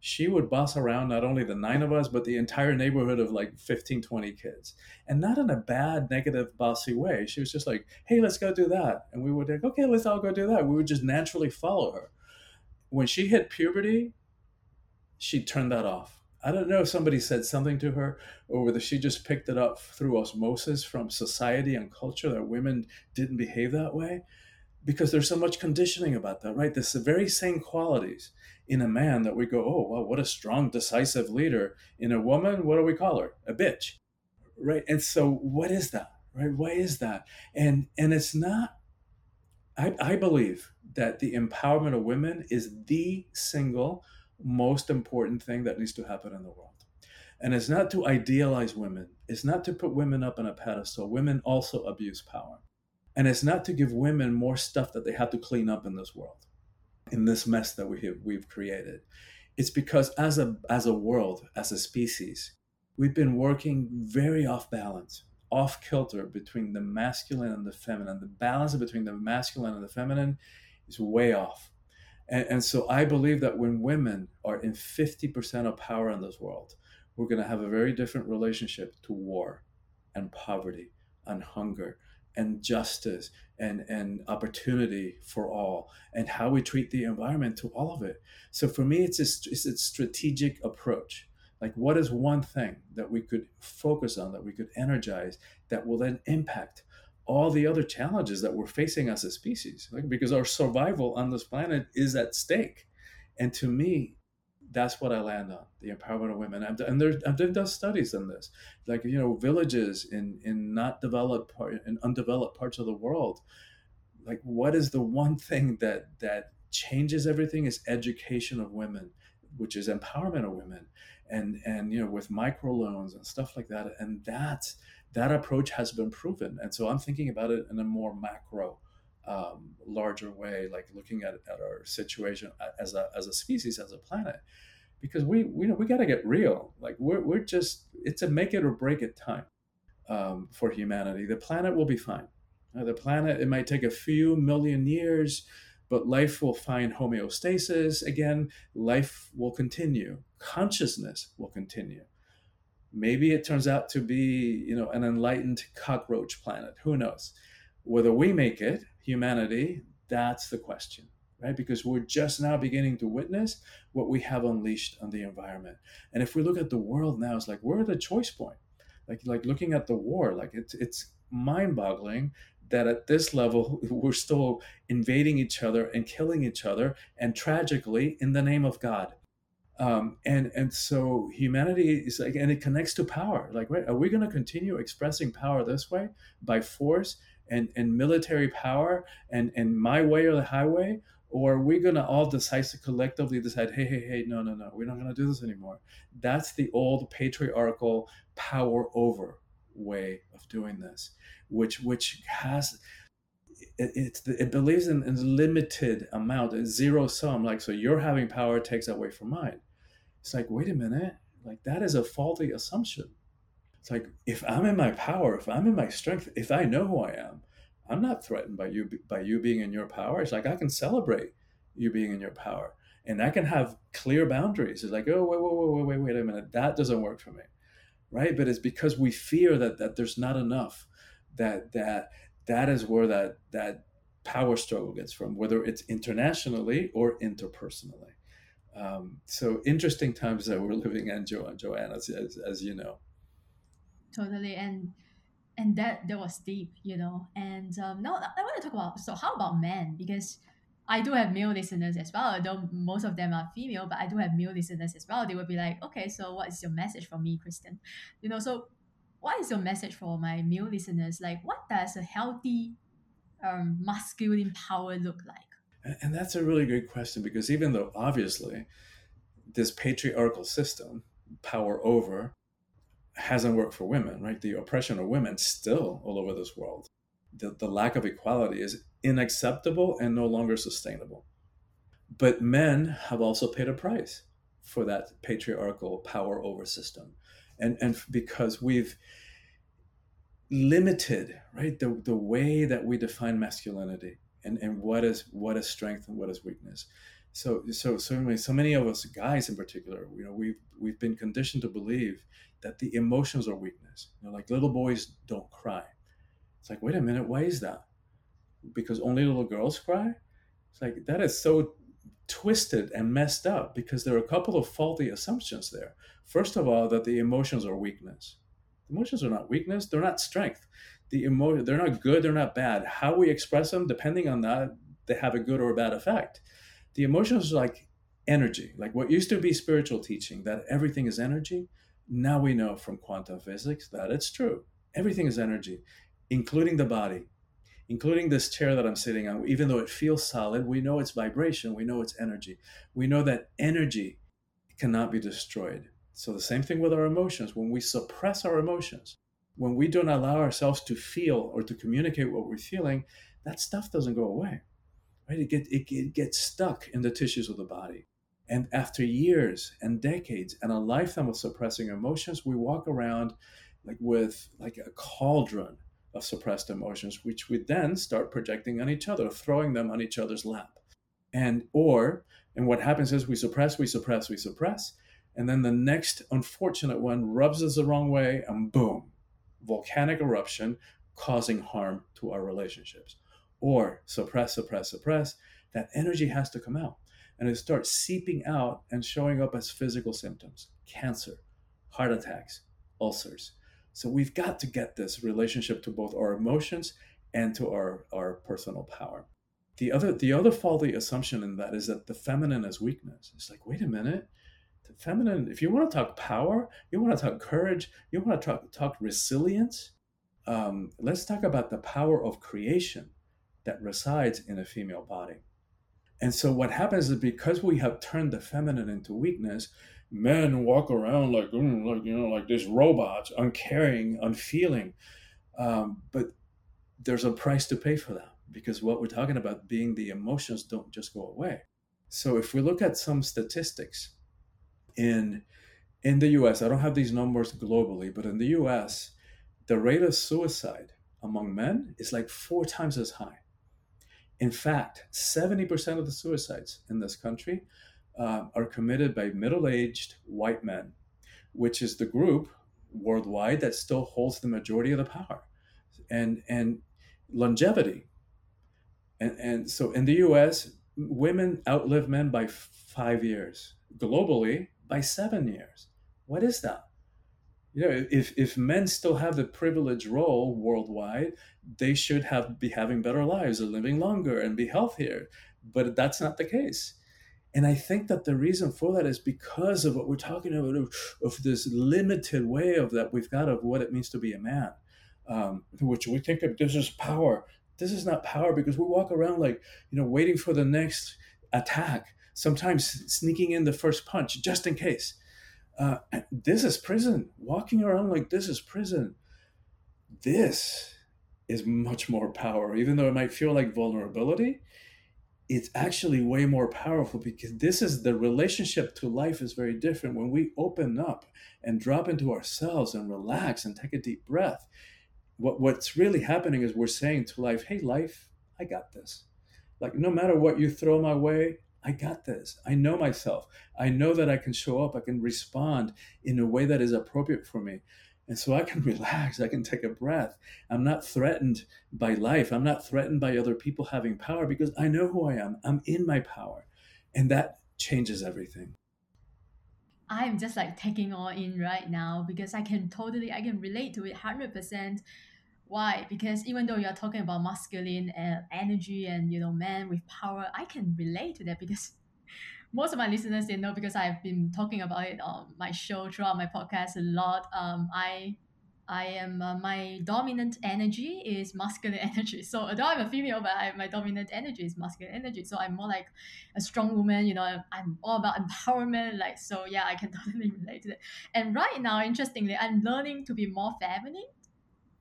S1: she would boss around not only the nine of us, but the entire neighborhood of like 15, 20 kids. And not in a bad, negative, bossy way. She was just like, hey, let's go do that. And we would like, okay, let's all go do that. We would just naturally follow her. When she hit puberty, she turned that off. I don't know if somebody said something to her or whether she just picked it up through osmosis from society and culture that women didn't behave that way because there's so much conditioning about that, right? This the very same qualities in a man that we go, oh, wow, what a strong, decisive leader. In a woman, what do we call her? A bitch, right? And so, what is that, right? Why is that? And and it's not. I, I believe that the empowerment of women is the single most important thing that needs to happen in the world. And it's not to idealize women. It's not to put women up on a pedestal. Women also abuse power. And it's not to give women more stuff that they have to clean up in this world, in this mess that we have, we've created. It's because as a, as a world, as a species, we've been working very off balance, off kilter between the masculine and the feminine. The balance between the masculine and the feminine is way off. And, and so I believe that when women are in 50% of power in this world, we're going to have a very different relationship to war and poverty and hunger and justice and, and opportunity for all and how we treat the environment to all of it. So for me, it's a, it's a strategic approach. Like, what is one thing that we could focus on, that we could energize, that will then impact all the other challenges that we're facing as a species? Like, because our survival on this planet is at stake. And to me, that's what I land on the empowerment of women. I've, and there, I've done studies on this, like you know, villages in in not developed part in undeveloped parts of the world. Like, what is the one thing that that changes everything? Is education of women, which is empowerment of women, and and you know, with microloans and stuff like that. And that that approach has been proven. And so I'm thinking about it in a more macro um, larger way, like looking at, at our situation as a, as a species, as a planet, because we, we know we got to get real. Like we're, we're just, it's a make it or break it time um, for humanity. The planet will be fine. Uh, the planet, it might take a few million years, but life will find homeostasis again. Life will continue. Consciousness will continue. Maybe it turns out to be, you know, an enlightened cockroach planet. Who knows? Whether we make it humanity? That's the question, right? Because we're just now beginning to witness what we have unleashed on the environment. And if we look at the world now, it's like we're at a choice point. Like like looking at the war, like it's it's mind-boggling that at this level we're still invading each other and killing each other and tragically in the name of god um, and and so humanity is like and it connects to power like right are we going to continue expressing power this way by force and, and military power and, and my way or the highway? Or are we going to all decide collectively decide, hey, hey, hey, no, no, no, we're not going to do this anymore? That's the old patriarchal power over way of doing this, which which has it, it, it believes in, in limited amount, a zero sum. Like so, you're having power takes away from mine. It's like, wait a minute, like that is a faulty assumption. It's like if I'm in my power, if I'm in my strength, if I know who I am, I'm not threatened by you by you being in your power. It's like I can celebrate you being in your power, and I can have clear boundaries. It's like, oh wait, wait, wait, wait, wait, wait a minute, that doesn't work for me, right? But it's because we fear that that there's not enough. That that that is where that that power struggle gets from, whether it's internationally or interpersonally. Um, so interesting times that we're living in, jo- Joanna, as, as, as you know
S2: totally and and that that was deep you know? And um, now i want to talk about so how about men? Because i do have male listeners as well though most of them are female but i do have male listeners as well. They will be like okay so what is your message for me Christian? You know so what is your message for my male listeners? Like what does a healthy um, masculine power look like?
S1: And that's a really good question because even though obviously this patriarchal system power over hasn't worked for women, right? The oppression of women still all over this world. The, the lack of equality is unacceptable and no longer sustainable. But men have also paid a price for that patriarchal power over system. And, and because we've limited, right, the, the way that we define masculinity and, and what is what is strength and what is weakness. So so certainly so many of us guys in particular, you know, we've we've been conditioned to believe that the emotions are weakness. You know, like little boys don't cry. It's like, wait a minute, why is that? Because only little girls cry? It's like that is so twisted and messed up because there are a couple of faulty assumptions there. First of all, that the emotions are weakness. Emotions are not weakness, they're not strength. The emotion they're not good, they're not bad. How we express them, depending on that, they have a good or a bad effect. The emotions are like energy, like what used to be spiritual teaching, that everything is energy. Now we know from quantum physics that it's true. Everything is energy, including the body, including this chair that I'm sitting on. Even though it feels solid, we know it's vibration, we know it's energy. We know that energy cannot be destroyed. So, the same thing with our emotions. When we suppress our emotions, when we don't allow ourselves to feel or to communicate what we're feeling, that stuff doesn't go away. Right? It, get, it, it gets stuck in the tissues of the body. And after years and decades and a lifetime of suppressing emotions, we walk around like with like a cauldron of suppressed emotions, which we then start projecting on each other, throwing them on each other's lap. And or and what happens is we suppress, we suppress, we suppress, and then the next unfortunate one rubs us the wrong way, and boom, volcanic eruption causing harm to our relationships. Or suppress, suppress, suppress. That energy has to come out and it starts seeping out and showing up as physical symptoms cancer, heart attacks, ulcers. So we've got to get this relationship to both our emotions and to our, our personal power. The other the other faulty assumption in that is that the feminine is weakness. It's like, wait a minute. The feminine, if you want to talk power, you want to talk courage, you want to talk, talk resilience, um, let's talk about the power of creation that resides in a female body. And so what happens is because we have turned the feminine into weakness, men walk around like, mm, like you know, like this robots, uncaring, unfeeling. Um, but there's a price to pay for that because what we're talking about being the emotions don't just go away. So if we look at some statistics in in the US, I don't have these numbers globally, but in the US, the rate of suicide among men is like four times as high in fact, 70% of the suicides in this country uh, are committed by middle aged white men, which is the group worldwide that still holds the majority of the power. And, and longevity. And, and so in the US, women outlive men by five years, globally, by seven years. What is that? You know if if men still have the privileged role worldwide they should have be having better lives and living longer and be healthier. But that's not the case. And i think that the reason for that is because of what we're talking about of, of this limited way of that we've got of what it means to be a man um, which we think of this is power. This is not power because we walk around like you know waiting for the next attack sometimes sneaking in the first punch just in case uh, this is prison. Walking around like this is prison. This is much more power, even though it might feel like vulnerability. It's actually way more powerful because this is the relationship to life is very different. When we open up and drop into ourselves and relax and take a deep breath, what, what's really happening is we're saying to life, hey, life, I got this. Like, no matter what you throw my way, I got this. I know myself. I know that I can show up. I can respond in a way that is appropriate for me. And so I can relax. I can take a breath. I'm not threatened by life. I'm not threatened by other people having power because I know who I am. I'm in my power. And that changes everything.
S2: I'm just like taking all in right now because I can totally, I can relate to it 100% why? Because even though you're talking about masculine and energy and you know men with power, I can relate to that because most of my listeners they know because I've been talking about it on my show throughout my podcast a lot. Um, I I am uh, my dominant energy is masculine energy. So although I'm a female, but I, my dominant energy is masculine energy. So I'm more like a strong woman. You know, I'm all about empowerment. Like so, yeah, I can totally relate to that. And right now, interestingly, I'm learning to be more feminine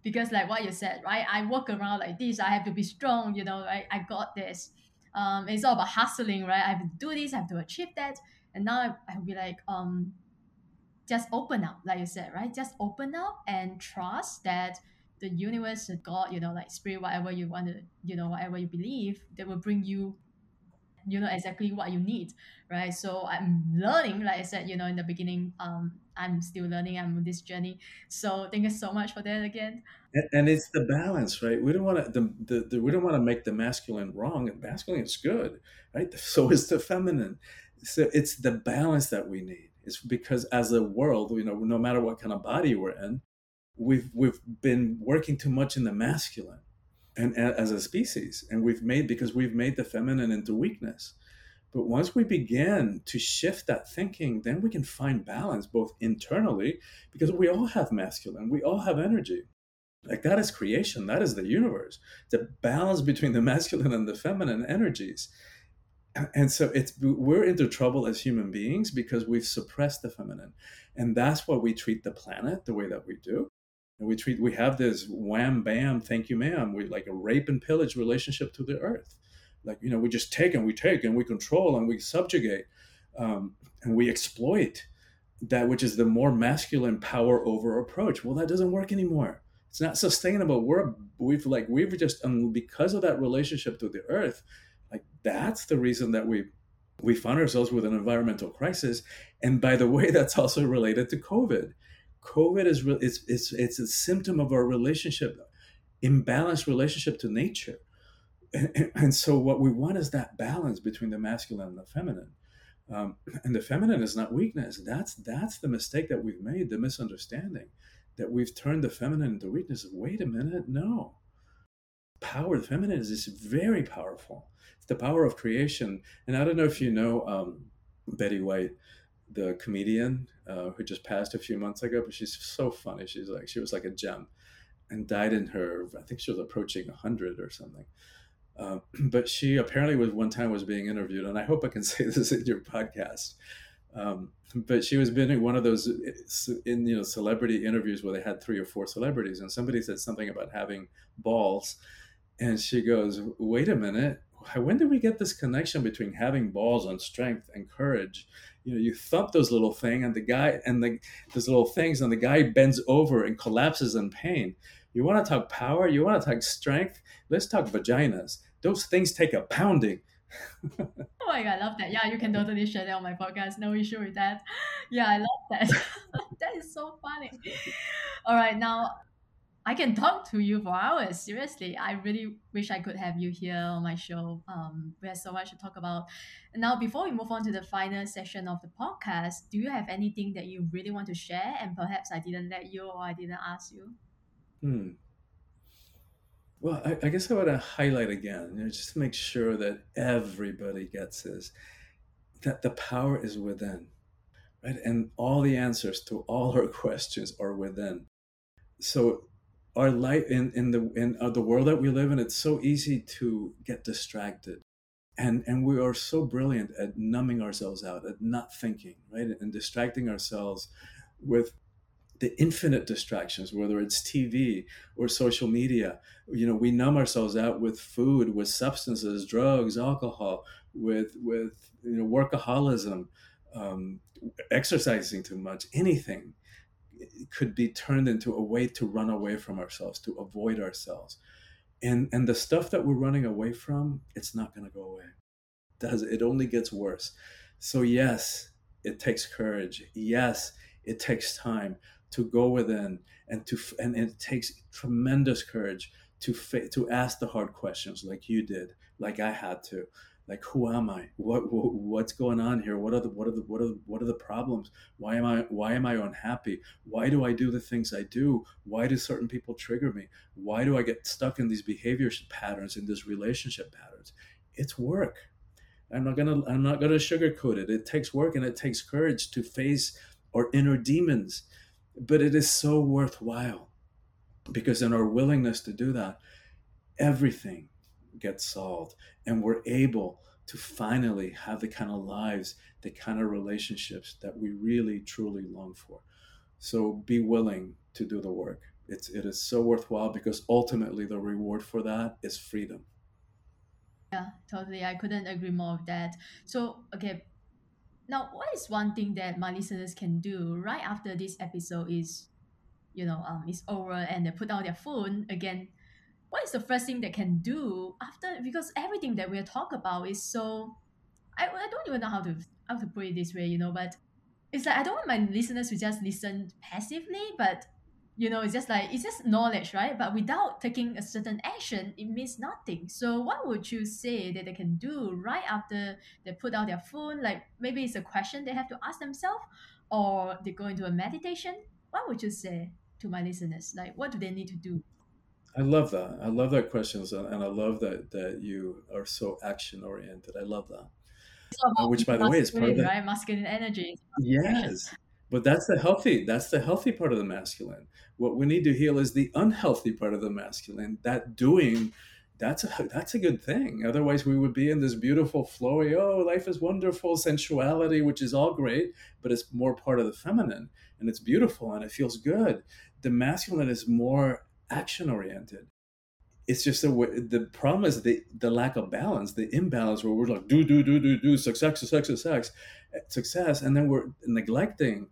S2: because like what you said right? I walk around like this i have to be strong you know right? I got this. Um, it's all about hustling right? I have to do this i have to achieve that. And now I, I will be like um just open up like you said right? Just open up and trust that the universe god you know like spirit whatever you want to you know whatever you believe they will bring you you know exactly what you need right so i'm learning like i said you know in the beginning um I'm still learning. I'm on this journey. So thank you so much for that again.
S1: And, and it's the balance, right? We don't want to the, the, the we don't want to make the masculine wrong. And masculine is good, right? So is the feminine. So it's the balance that we need. It's because as a world, you know, no matter what kind of body we're in, we've we've been working too much in the masculine and as a species and we've made because we've made the feminine into weakness. But once we begin to shift that thinking then we can find balance both internally because we all have masculine we all have energy. Like that is creation that is the universe the balance between the masculine and the feminine energies. And so it's we're into trouble as human beings because we've suppressed the feminine. And that's why we treat the planet the way that we do and we treat we have this wham bam thank you ma'am. We like a rape and pillage relationship to the earth. Like you know we just take and we take and we control and we subjugate um, and we exploit that which is the more masculine power over approach. Well that doesn't work anymore. It's not sustainable. We're we've like we've just and because of that relationship to the earth like that's the reason that we we find ourselves with an environmental crisis. And by the way that's also related to covid COVID is real. It's it's it's a symptom of our relationship, imbalanced relationship to nature, and, and, so what we want is that balance between the masculine and the feminine. Um, and the feminine is not weakness. That's that's the mistake that we've made, the misunderstanding, that we've turned the feminine into weakness. Wait a minute, no. Power, the feminine is, is very powerful. It's the power of creation. And I don't know if you know um, Betty White the comedian uh, who just passed a few months ago, but she's so funny. She's like she was like a gem, and died in her. I think she was approaching hundred or something. Uh, but she apparently was one time was being interviewed, and I hope I can say this in your podcast. Um, but she was being one of those in you know celebrity interviews where they had three or four celebrities, and somebody said something about having balls, and she goes, "Wait a minute, when did we get this connection between having balls and strength and courage you know you thump those little thing and the guy and the those little things and the guy bends over and collapses in pain you want to talk power you want to talk strength let's talk vaginas those things take a pounding
S2: oh my god, I love that. Yeah, you can totally share that on my podcast. No issue with that. Yeah, I love that. that is so funny. All right, now I can talk to you for hours. Seriously, I really wish I could have you here on my show. Um, we have so much to talk about. Now, before we move on to the final session of the podcast, do you have anything that you really want to share? And perhaps I didn't let you or I didn't ask you.
S1: Hmm. Well, I, I guess I want to highlight again, you know, just to make sure that everybody gets this, that the power is within, right? And all the answers to all our questions are within. So our life in in the in uh, the world that we live in it's so easy to get distracted. And and we are so brilliant at numbing ourselves out at not thinking right? And distracting ourselves with the infinite distractions whether it's tv or social media. You know we numb ourselves out with food with substances drugs alcohol with with you know workaholism um, exercising too much anything could be turned into a way to run away from ourselves, to avoid ourselves. And and the stuff that we're running away from, it's not going to go away. Does it only gets worse. So yes, it takes courage. Yes, it takes time to go within and to and it takes tremendous courage to to ask the hard questions like you did, like I had to, like who am i? What, what, what's going on here? What are the what are the what are the, what are the problems? Why am i why am i unhappy? Why do i do the things i do? Why do certain people trigger me? Why do i get stuck in these behavior patterns in these relationship patterns? It's work. I'm not gonna i'm not gonna sugarcoat it. It takes work and it takes courage to face our inner demons but it is so worthwhile because in our willingness to do that everything gets solved and we're able to finally have the kind of lives the kind of relationships that we really truly long for. So be willing to do the work. It's it is so worthwhile because ultimately the reward for that is freedom.
S2: Yeah totally. I couldn't agree more with that. So okay. Now what is one thing that my listeners can do right after this episode is you know um is over and they put down their phone again what is the first thing they can do after because everything that we talk about is so I, I don't even know how to how to put it this way you know but it's like I don't want my listeners to just listen passively, but you know, it's just like it's just knowledge, right? But without taking a certain action, it means nothing. So what would you say that they can do right after they put out their phone? Like maybe it's a question they have to ask themselves, or they go into a meditation. What would you say to my listeners? Like what do they need to do?
S1: I love that. I love that question, and I love that that you are so action oriented. I love that. Uh, which, by the way, is part of the
S2: right masculine energy.
S1: Yes, but that's the healthy. That's the healthy part of the masculine. What we need to heal is the unhealthy part of the masculine. That doing, that's a that's a good thing. Otherwise, we would be in this beautiful flowy. Oh, life is wonderful, sensuality, which is all great, but it's more part of the feminine, and it's beautiful and it feels good. The masculine is more action oriented it's just a the problem is the the lack of balance, the imbalance where we're like do do do do do success success success eh, success, and then we're neglecting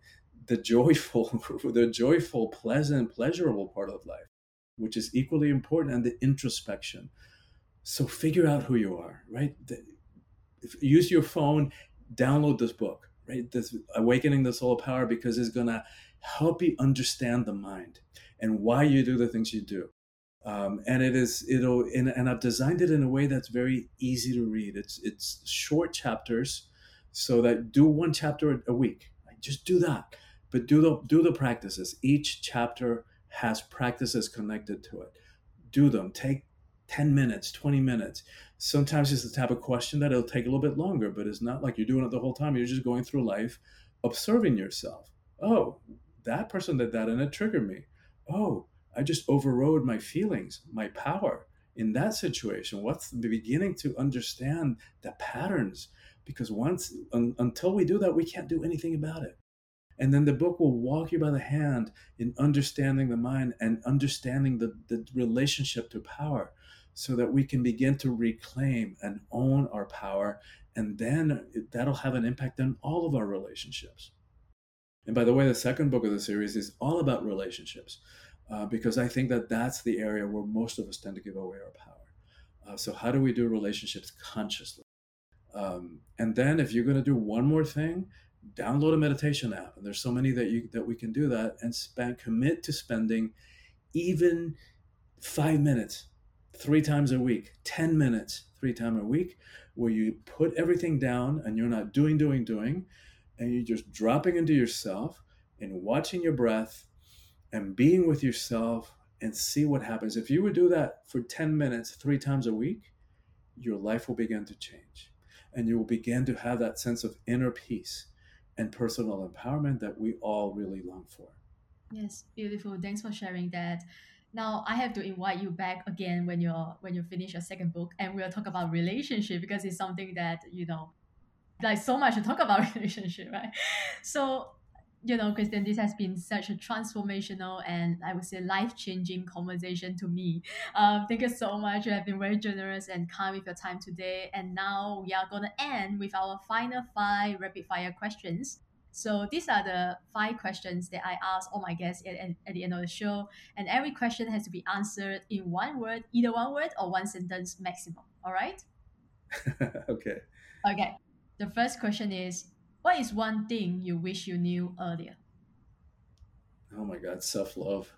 S1: the joyful the joyful pleasant pleasurable part of life, which is equally important, and the introspection. So figure out who you are, right? Use your phone, download this book, right? This awakening the soul power because it's gonna help you understand the mind and why you do the things you do um, and it is it'll and, and I've designed it in a way that's very easy to read. It's it's short chapters, so that do one chapter a week. Just do that, but do the do the practices. Each chapter has practices connected to it. Do them. Take 10 minutes, 20 minutes. Sometimes it's the type of question that it'll take a little bit longer, but it's not like you're doing it the whole time. You're just going through life, observing yourself. Oh, that person did that and it triggered me. Oh, I just overrode my feelings, my power in that situation. What's beginning to understand the patterns? Because once, un, until we do that, we can't do anything about it. And then the book will walk you by the hand in understanding the mind and understanding the, the relationship to power so that we can begin to reclaim and own our power. And then that'll have an impact on all of our relationships. And by the way, the second book of the series is all about relationships uh, because I think that that's the area where most of us tend to give away our power. Uh, so, how do we do relationships consciously? Um, and then, if you're going to do one more thing, download a meditation app. And there's so many that you that we can do that and spend commit to spending even five minutes, three times a week, ten minutes, three times a week, where you put everything down and you're not doing, doing, doing, and you're just dropping into yourself and watching your breath and being with yourself and see what happens. If you would do that for 10 minutes, three times a week, your life will begin to change. And you will begin to have that sense of inner peace and personal empowerment that we all really long for.
S2: Yes, beautiful. Thanks for sharing that. Now I have to invite you back again when you're when you finish your second book and we'll talk about relationship because it's something that, you know, like so much to talk about relationship, right? So you know, Christian, this has been such a transformational and I would say life changing conversation to me. Um, thank you so much. You have been very generous and kind with your time today. And now we are going to end with our final five rapid fire questions. So these are the five questions that I ask all my guests at, at the end of the show. And every question has to be answered in one word, either one word or one sentence maximum. All right?
S1: okay.
S2: Okay. The first question is what is one thing you wish you knew earlier?
S1: Oh my God, self love.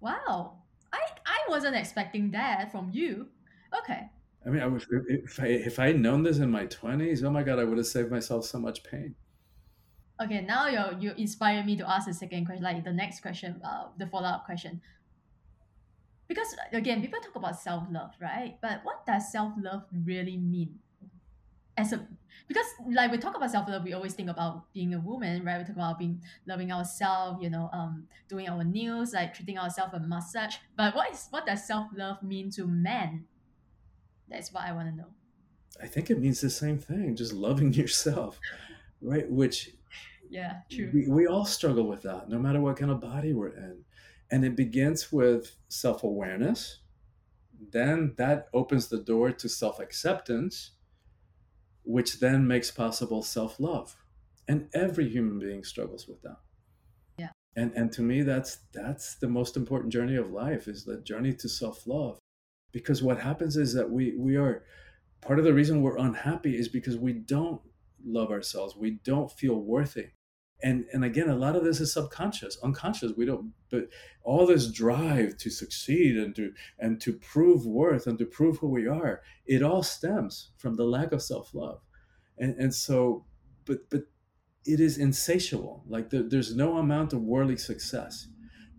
S2: Wow, I I wasn't expecting that from you. Okay.
S1: I mean, I would, if I if I had known this in my twenties, oh my God, I would have saved myself so much pain.
S2: Okay, now you you inspire me to ask the second question, like the next question, uh, the follow up question. Because again, people talk about self love, right? But what does self love really mean? As a because like we talk about self love, we always think about being a woman, right? We talk about being loving ourselves, you know, um, doing our nails, like treating ourselves a massage. But what is what does self love mean to men? That's what I want to know.
S1: I think it means the same thing, just loving yourself, right? Which
S2: yeah, true.
S1: We, we all struggle with that, no matter what kind of body we're in, and it begins with self awareness. Then that opens the door to self acceptance which then makes possible self-love. And every human being struggles with that.
S2: Yeah.
S1: And and to me that's that's the most important journey of life is the journey to self-love. Because what happens is that we we are part of the reason we're unhappy is because we don't love ourselves. We don't feel worthy and and again a lot of this is subconscious unconscious. We don't but all this drive to succeed and to and to prove worth and to prove who we are it all stems from the lack of self-love. And and so but but it is insatiable. Like there, there's no amount of worldly success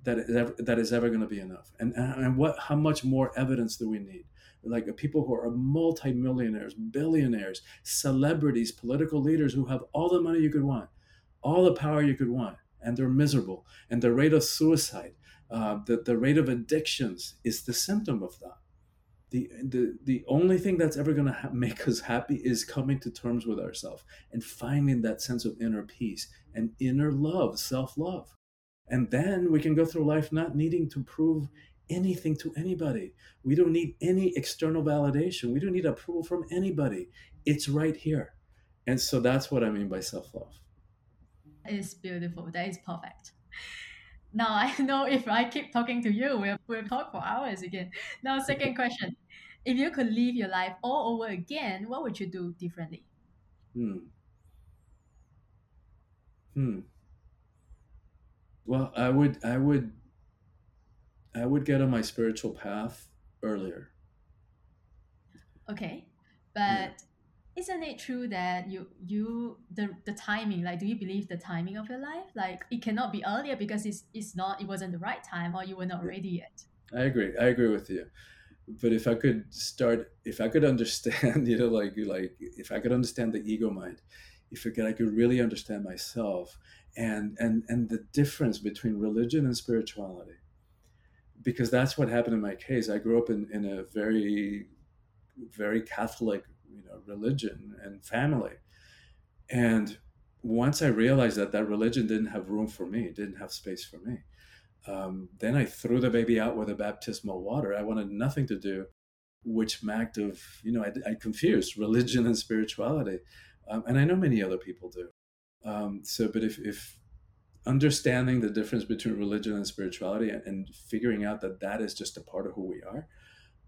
S1: that is ever, that is ever going to be enough. And and what how much more evidence do we need? Like uh, people who are multimillionaires billionaires celebrities political leaders who have all the money you could want all the power you could want, and they're miserable. And the rate of suicide, uh, the, the rate of addictions is the symptom of that. The, the, the only thing that's ever going to ha- make us happy is coming to terms with ourselves and finding that sense of inner peace and inner love, self love. And then we can go through life not needing to prove anything to anybody. We don't need any external validation. We don't need approval from anybody. It's right here. And so that's what I mean by self love
S2: is beautiful. That is perfect. Now I know if I keep talking to you, we'll, we'll talk for hours again. Now, second question. If you could live your life all over again, what would you do differently?
S1: Hmm. Hmm. Well, I would I would I would get on my spiritual path earlier.
S2: Okay. But yeah isn't it true that you you the the timing like do you believe the timing of your life? Like it cannot be earlier because it's it's not it wasn't the right time or you were not ready yet.
S1: I agree i agree with you. But if i could start if i could understand you know like like if i could understand the ego mind if I could, I could really understand myself and and and the difference between religion and spirituality. Because that's what happened in my case. I grew up in in a very very catholic you know religion and family. And once i realized that that religion didn't have room for me didn't have space for me um, then i threw the baby out with the baptismal water. I wanted nothing to do which macked of you know i, I confused religion and spirituality um, and i know many other people do. Um, so but if, if understanding the difference between religion and spirituality and, and figuring out that that is just a part of who we are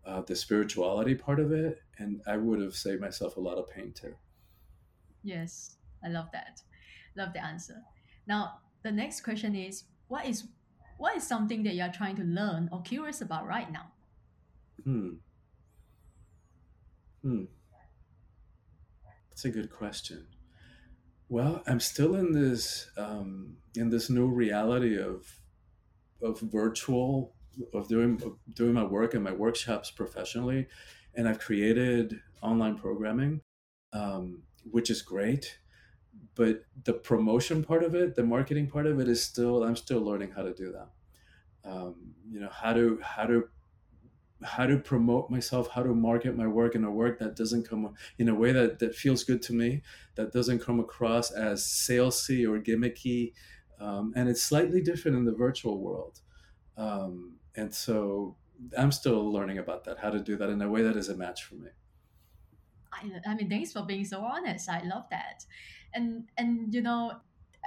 S1: uh, the spirituality part of it, and I would have saved myself a lot of pain too.
S2: Yes, I love that. Love the answer. Now, the next question is what is what is something that you are trying to learn or curious about right now?
S1: Hmm. Hmm. That's a good question. Well, I'm still in this um, in this new reality of of virtual of doing doing my work and my workshops professionally, and I've created online programming, um, which is great. But the promotion part of it, the marketing part of it, is still I'm still learning how to do that. Um, you know how to how to how to promote myself, how to market my work in a work that doesn't come in a way that, that feels good to me, that doesn't come across as salesy or gimmicky. Um, and it's slightly different in the virtual world. Um, and so I'm still learning about that, how to do that in a way that is a match for me.
S2: I, I mean, thanks for being so honest. I love that, and and you know,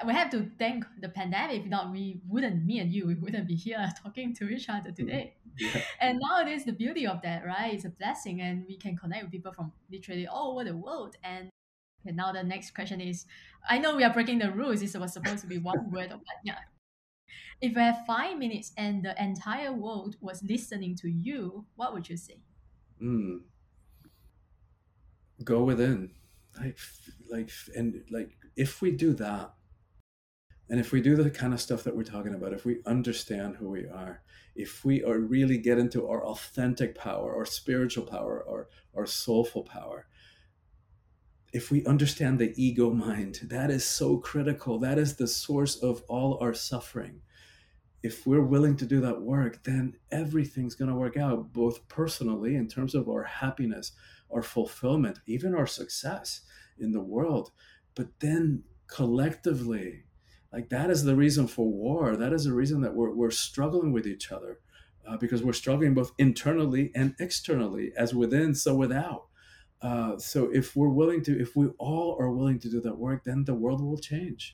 S2: we have to thank the pandemic. If not, we wouldn't, me and you, we wouldn't be here talking to each other mm-hmm. today. Yeah. And nowadays, the beauty of that, right, is a blessing, and we can connect with people from literally all over the world. And okay, now the next question is, I know we are breaking the rules. This was supposed to be one word, but yeah, if you have five minutes and the entire world was listening to you, what would you say?
S1: Mm. Go within. Like, like, and like, if we do that, and if we do the kind of stuff that we're talking about, if we understand who we are, if we are really get into our authentic power, our spiritual power, or our soulful power, if we understand the ego mind, that is so critical. That is the source of all our suffering if we're willing to do that work, then everything's going to work out, both personally in terms of our happiness, our fulfillment, even our success in the world, but then collectively. Like that is the reason for war. That is the reason that we're, we're struggling with each other uh, because we're struggling both internally and externally, as within, so without. Uh, so if we're willing to, if we all are willing to do that work, then the world will change.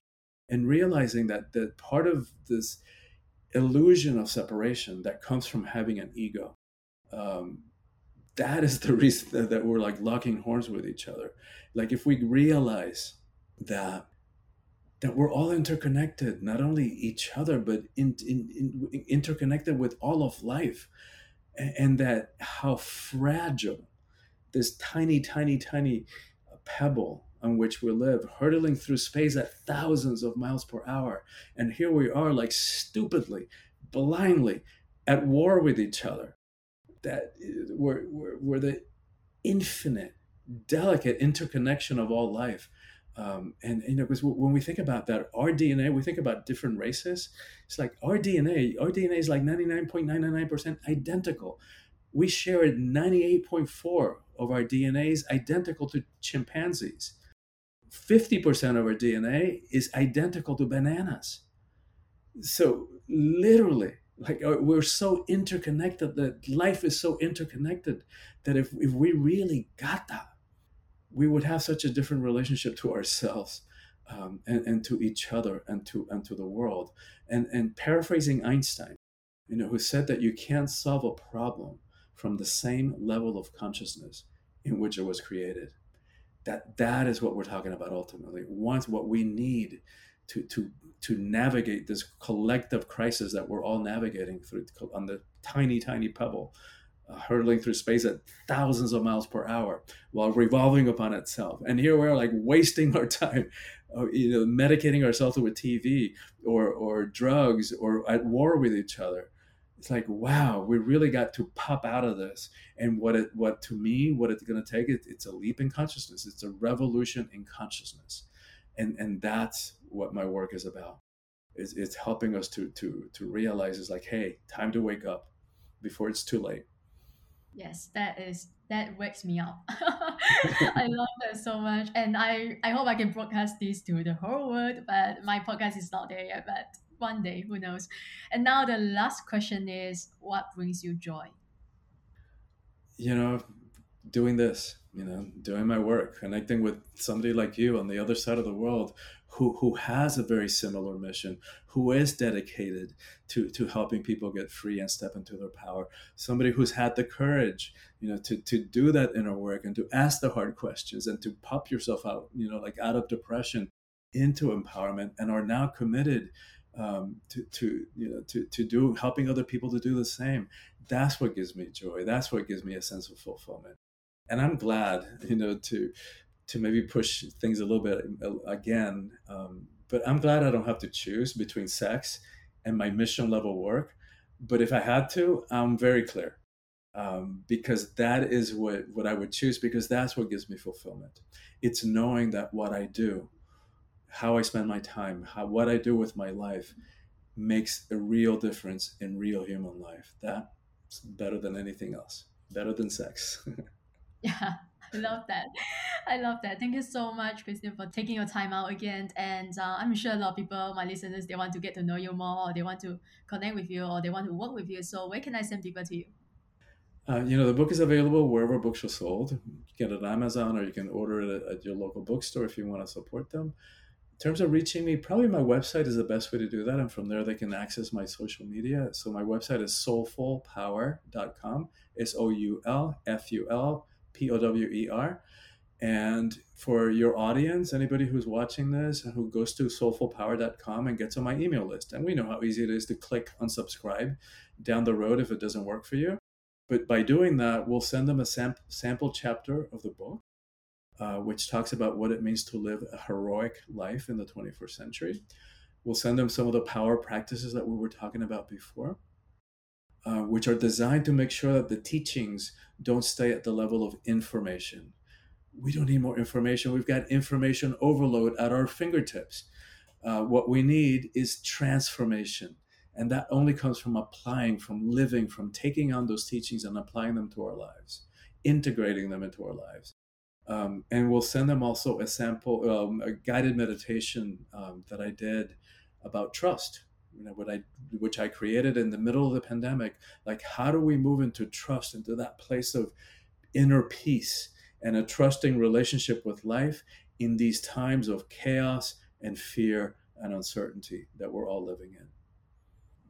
S1: And realizing that that part of this illusion of separation that comes from having an ego. Um, that is the reason that, we're like locking horns with each other. Like if we realize that that we're all interconnected, not only each other, but in, in, in, interconnected with all of life. And, and that how fragile this tiny, tiny, tiny pebble on which we live, hurtling through space at thousands of miles per hour. And here we are, like stupidly, blindly, at war with each other. That we're, we're, we're the infinite, delicate interconnection of all life um, and you know, because when we think about that, our DNA, we think about different races. It's like our DNA, our DNA is like 99.999% identical. We share 98.4 of our DNA is identical to chimpanzees. 50% of our DNA is identical to bananas. So literally, like uh, we're so interconnected that life is so interconnected that if, if we really got that, we would have such a different relationship to ourselves um, and, and to each other and to and to the world. And and paraphrasing Einstein, you know, who said that you can't solve a problem from the same level of consciousness in which it was created. That that is what we're talking about ultimately. Once what we need to to to navigate this collective crisis that we're all navigating through on the tiny tiny pebble uh, hurtling through space at thousands of miles per hour while revolving upon itself. And here we're like wasting our time, uh, you know, medicating ourselves with TV or or drugs or at war with each other. It's like wow, we really got to pop out of this. And what it what to me what it's going to take it, it's a leap in consciousness. It's a revolution in consciousness, and and that's what my work is about. It's, it's helping us to to to realize is like hey, time to wake up before it's too late
S2: Yes, that is that wakes me up. I love that so much, and I I hope I can broadcast this to the whole world. But my podcast is not there yet. But one day, who knows? And now the last question is, what brings you joy?
S1: You know, doing this. You know, doing my work, connecting with somebody like you on the other side of the world who who has a very similar mission, who is dedicated to to helping people get free and step into their power. Somebody who's had the courage, you know, to to do that inner work and to ask the hard questions and to pop yourself out, you know, like out of depression into empowerment and are now committed um, to, to you know to, to do helping other people to do the same that's what gives me joy that's what gives me a sense of fulfillment and i'm glad you know to to maybe push things a little bit uh, again. Um, but I'm glad I don't have to choose between sex and my mission level work. But if I had to, I'm very clear um, because that is what, what I would choose because that's what gives me fulfillment. It's knowing that what I do, how I spend my time, how, what I do with my life makes a real difference in real human life. That's better than anything else, better than sex.
S2: yeah. I love that. I love that. Thank you so much, Christian, for taking your time out again. And uh, I'm sure a lot of people, my listeners, they want to get to know you more, or they want to connect with you, or they want to work with you. So where can I send people to you?
S1: Uh, you know, the book is available wherever books are sold. You can get it on Amazon, or you can order it at your local bookstore if you want to support them. Terms of reaching me, probably my website is the best way to do that. And from there, they can access my social media. So my website is soulfulpower.com. It's O U L F U L P O W E R. And for your audience, anybody who's watching this and who goes to soulfulpower.com and gets on my email list, and we know how easy it is to click unsubscribe down the road if it doesn't work for you. But by doing that, we'll send them a sam- sample chapter of the book, uh, which talks about what it means to live a heroic life in the 21st century. We'll send them some of the power practices that we were talking about before. Uh, which are designed to make sure that the teachings don't stay at the level of information. We don't need more information. We've got information overload at our fingertips. Uh, what we need is transformation. And that only comes from applying, from living, from taking on those teachings and applying them to our lives, integrating them into our lives. Um, and we'll send them also a sample, um, a guided meditation um, that I did about trust you know what i which i created in the middle of the pandemic. Like how do we move into trust into that place of inner peace and a trusting relationship with life in these times of chaos and fear and uncertainty that we're all living in?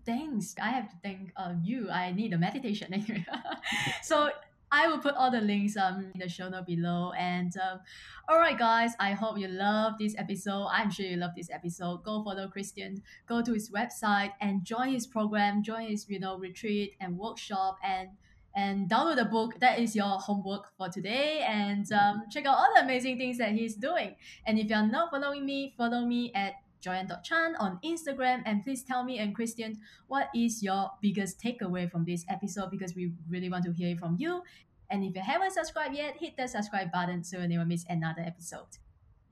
S2: Thanks. I have to thank uh, you. I need a meditation anyway. So I will put all the links um in the show note below. And um, all right, guys, I hope you love this episode. I'm sure you love this episode. Go follow Christian. Go to his website and join his program. Join his you know retreat and workshop and and download the book. That is your homework for today. And um, check out all the amazing things that he's doing. And if you're not following me, follow me at joyan.chan on Instagram. And please tell me and Christian, what is your biggest takeaway from this episode? Because we really want to hear from you. And if you haven't subscribed yet, hit the subscribe button so you never miss another episode.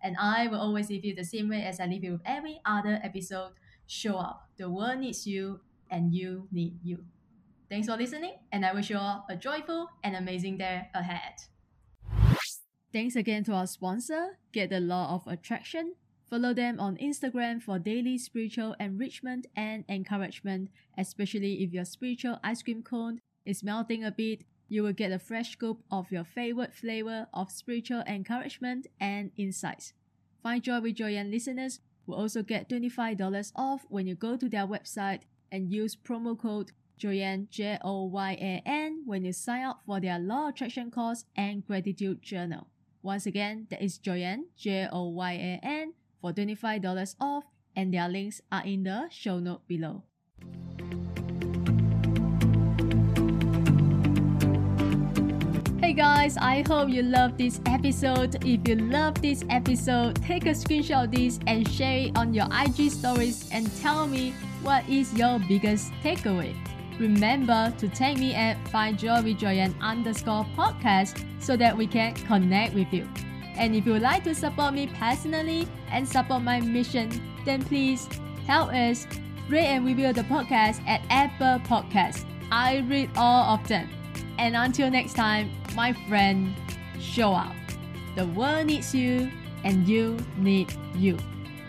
S2: And I will always leave you the same way as I leave you with every other episode. Show up. The world needs you, and you need you. Thanks for listening, and I wish you all a joyful and amazing day ahead. Thanks again to our sponsor, Get the Law of Attraction. Follow them on Instagram for daily spiritual enrichment and encouragement, especially if your spiritual ice cream cone is melting a bit. You will get a fresh scoop of your favorite flavor of spiritual encouragement and insights. Find Joy with Joyan listeners will also get $25 off when you go to their website and use promo code Joyan J O Y A N when you sign up for their Law Attraction course and Gratitude Journal. Once again, that is Joyan J O Y A N for $25 off, and their links are in the show note below. Hey guys, I hope you love this episode. If you love this episode, take a screenshot of this and share it on your IG stories and tell me what is your biggest takeaway. Remember to tag me at Find Joy with Joyan underscore podcast so that we can connect with you. And if you would like to support me personally and support my mission, then please help us rate and review the podcast at Apple Podcasts. I read all of them. And until next time, my friend, show up. The world needs you, and you need you.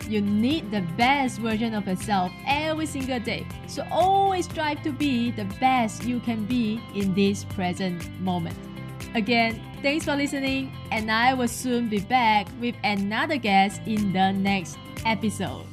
S2: You need the best version of yourself every single day. So always strive to be the best you can be in this present moment. Again, thanks for listening, and I will soon be back with another guest in the next episode.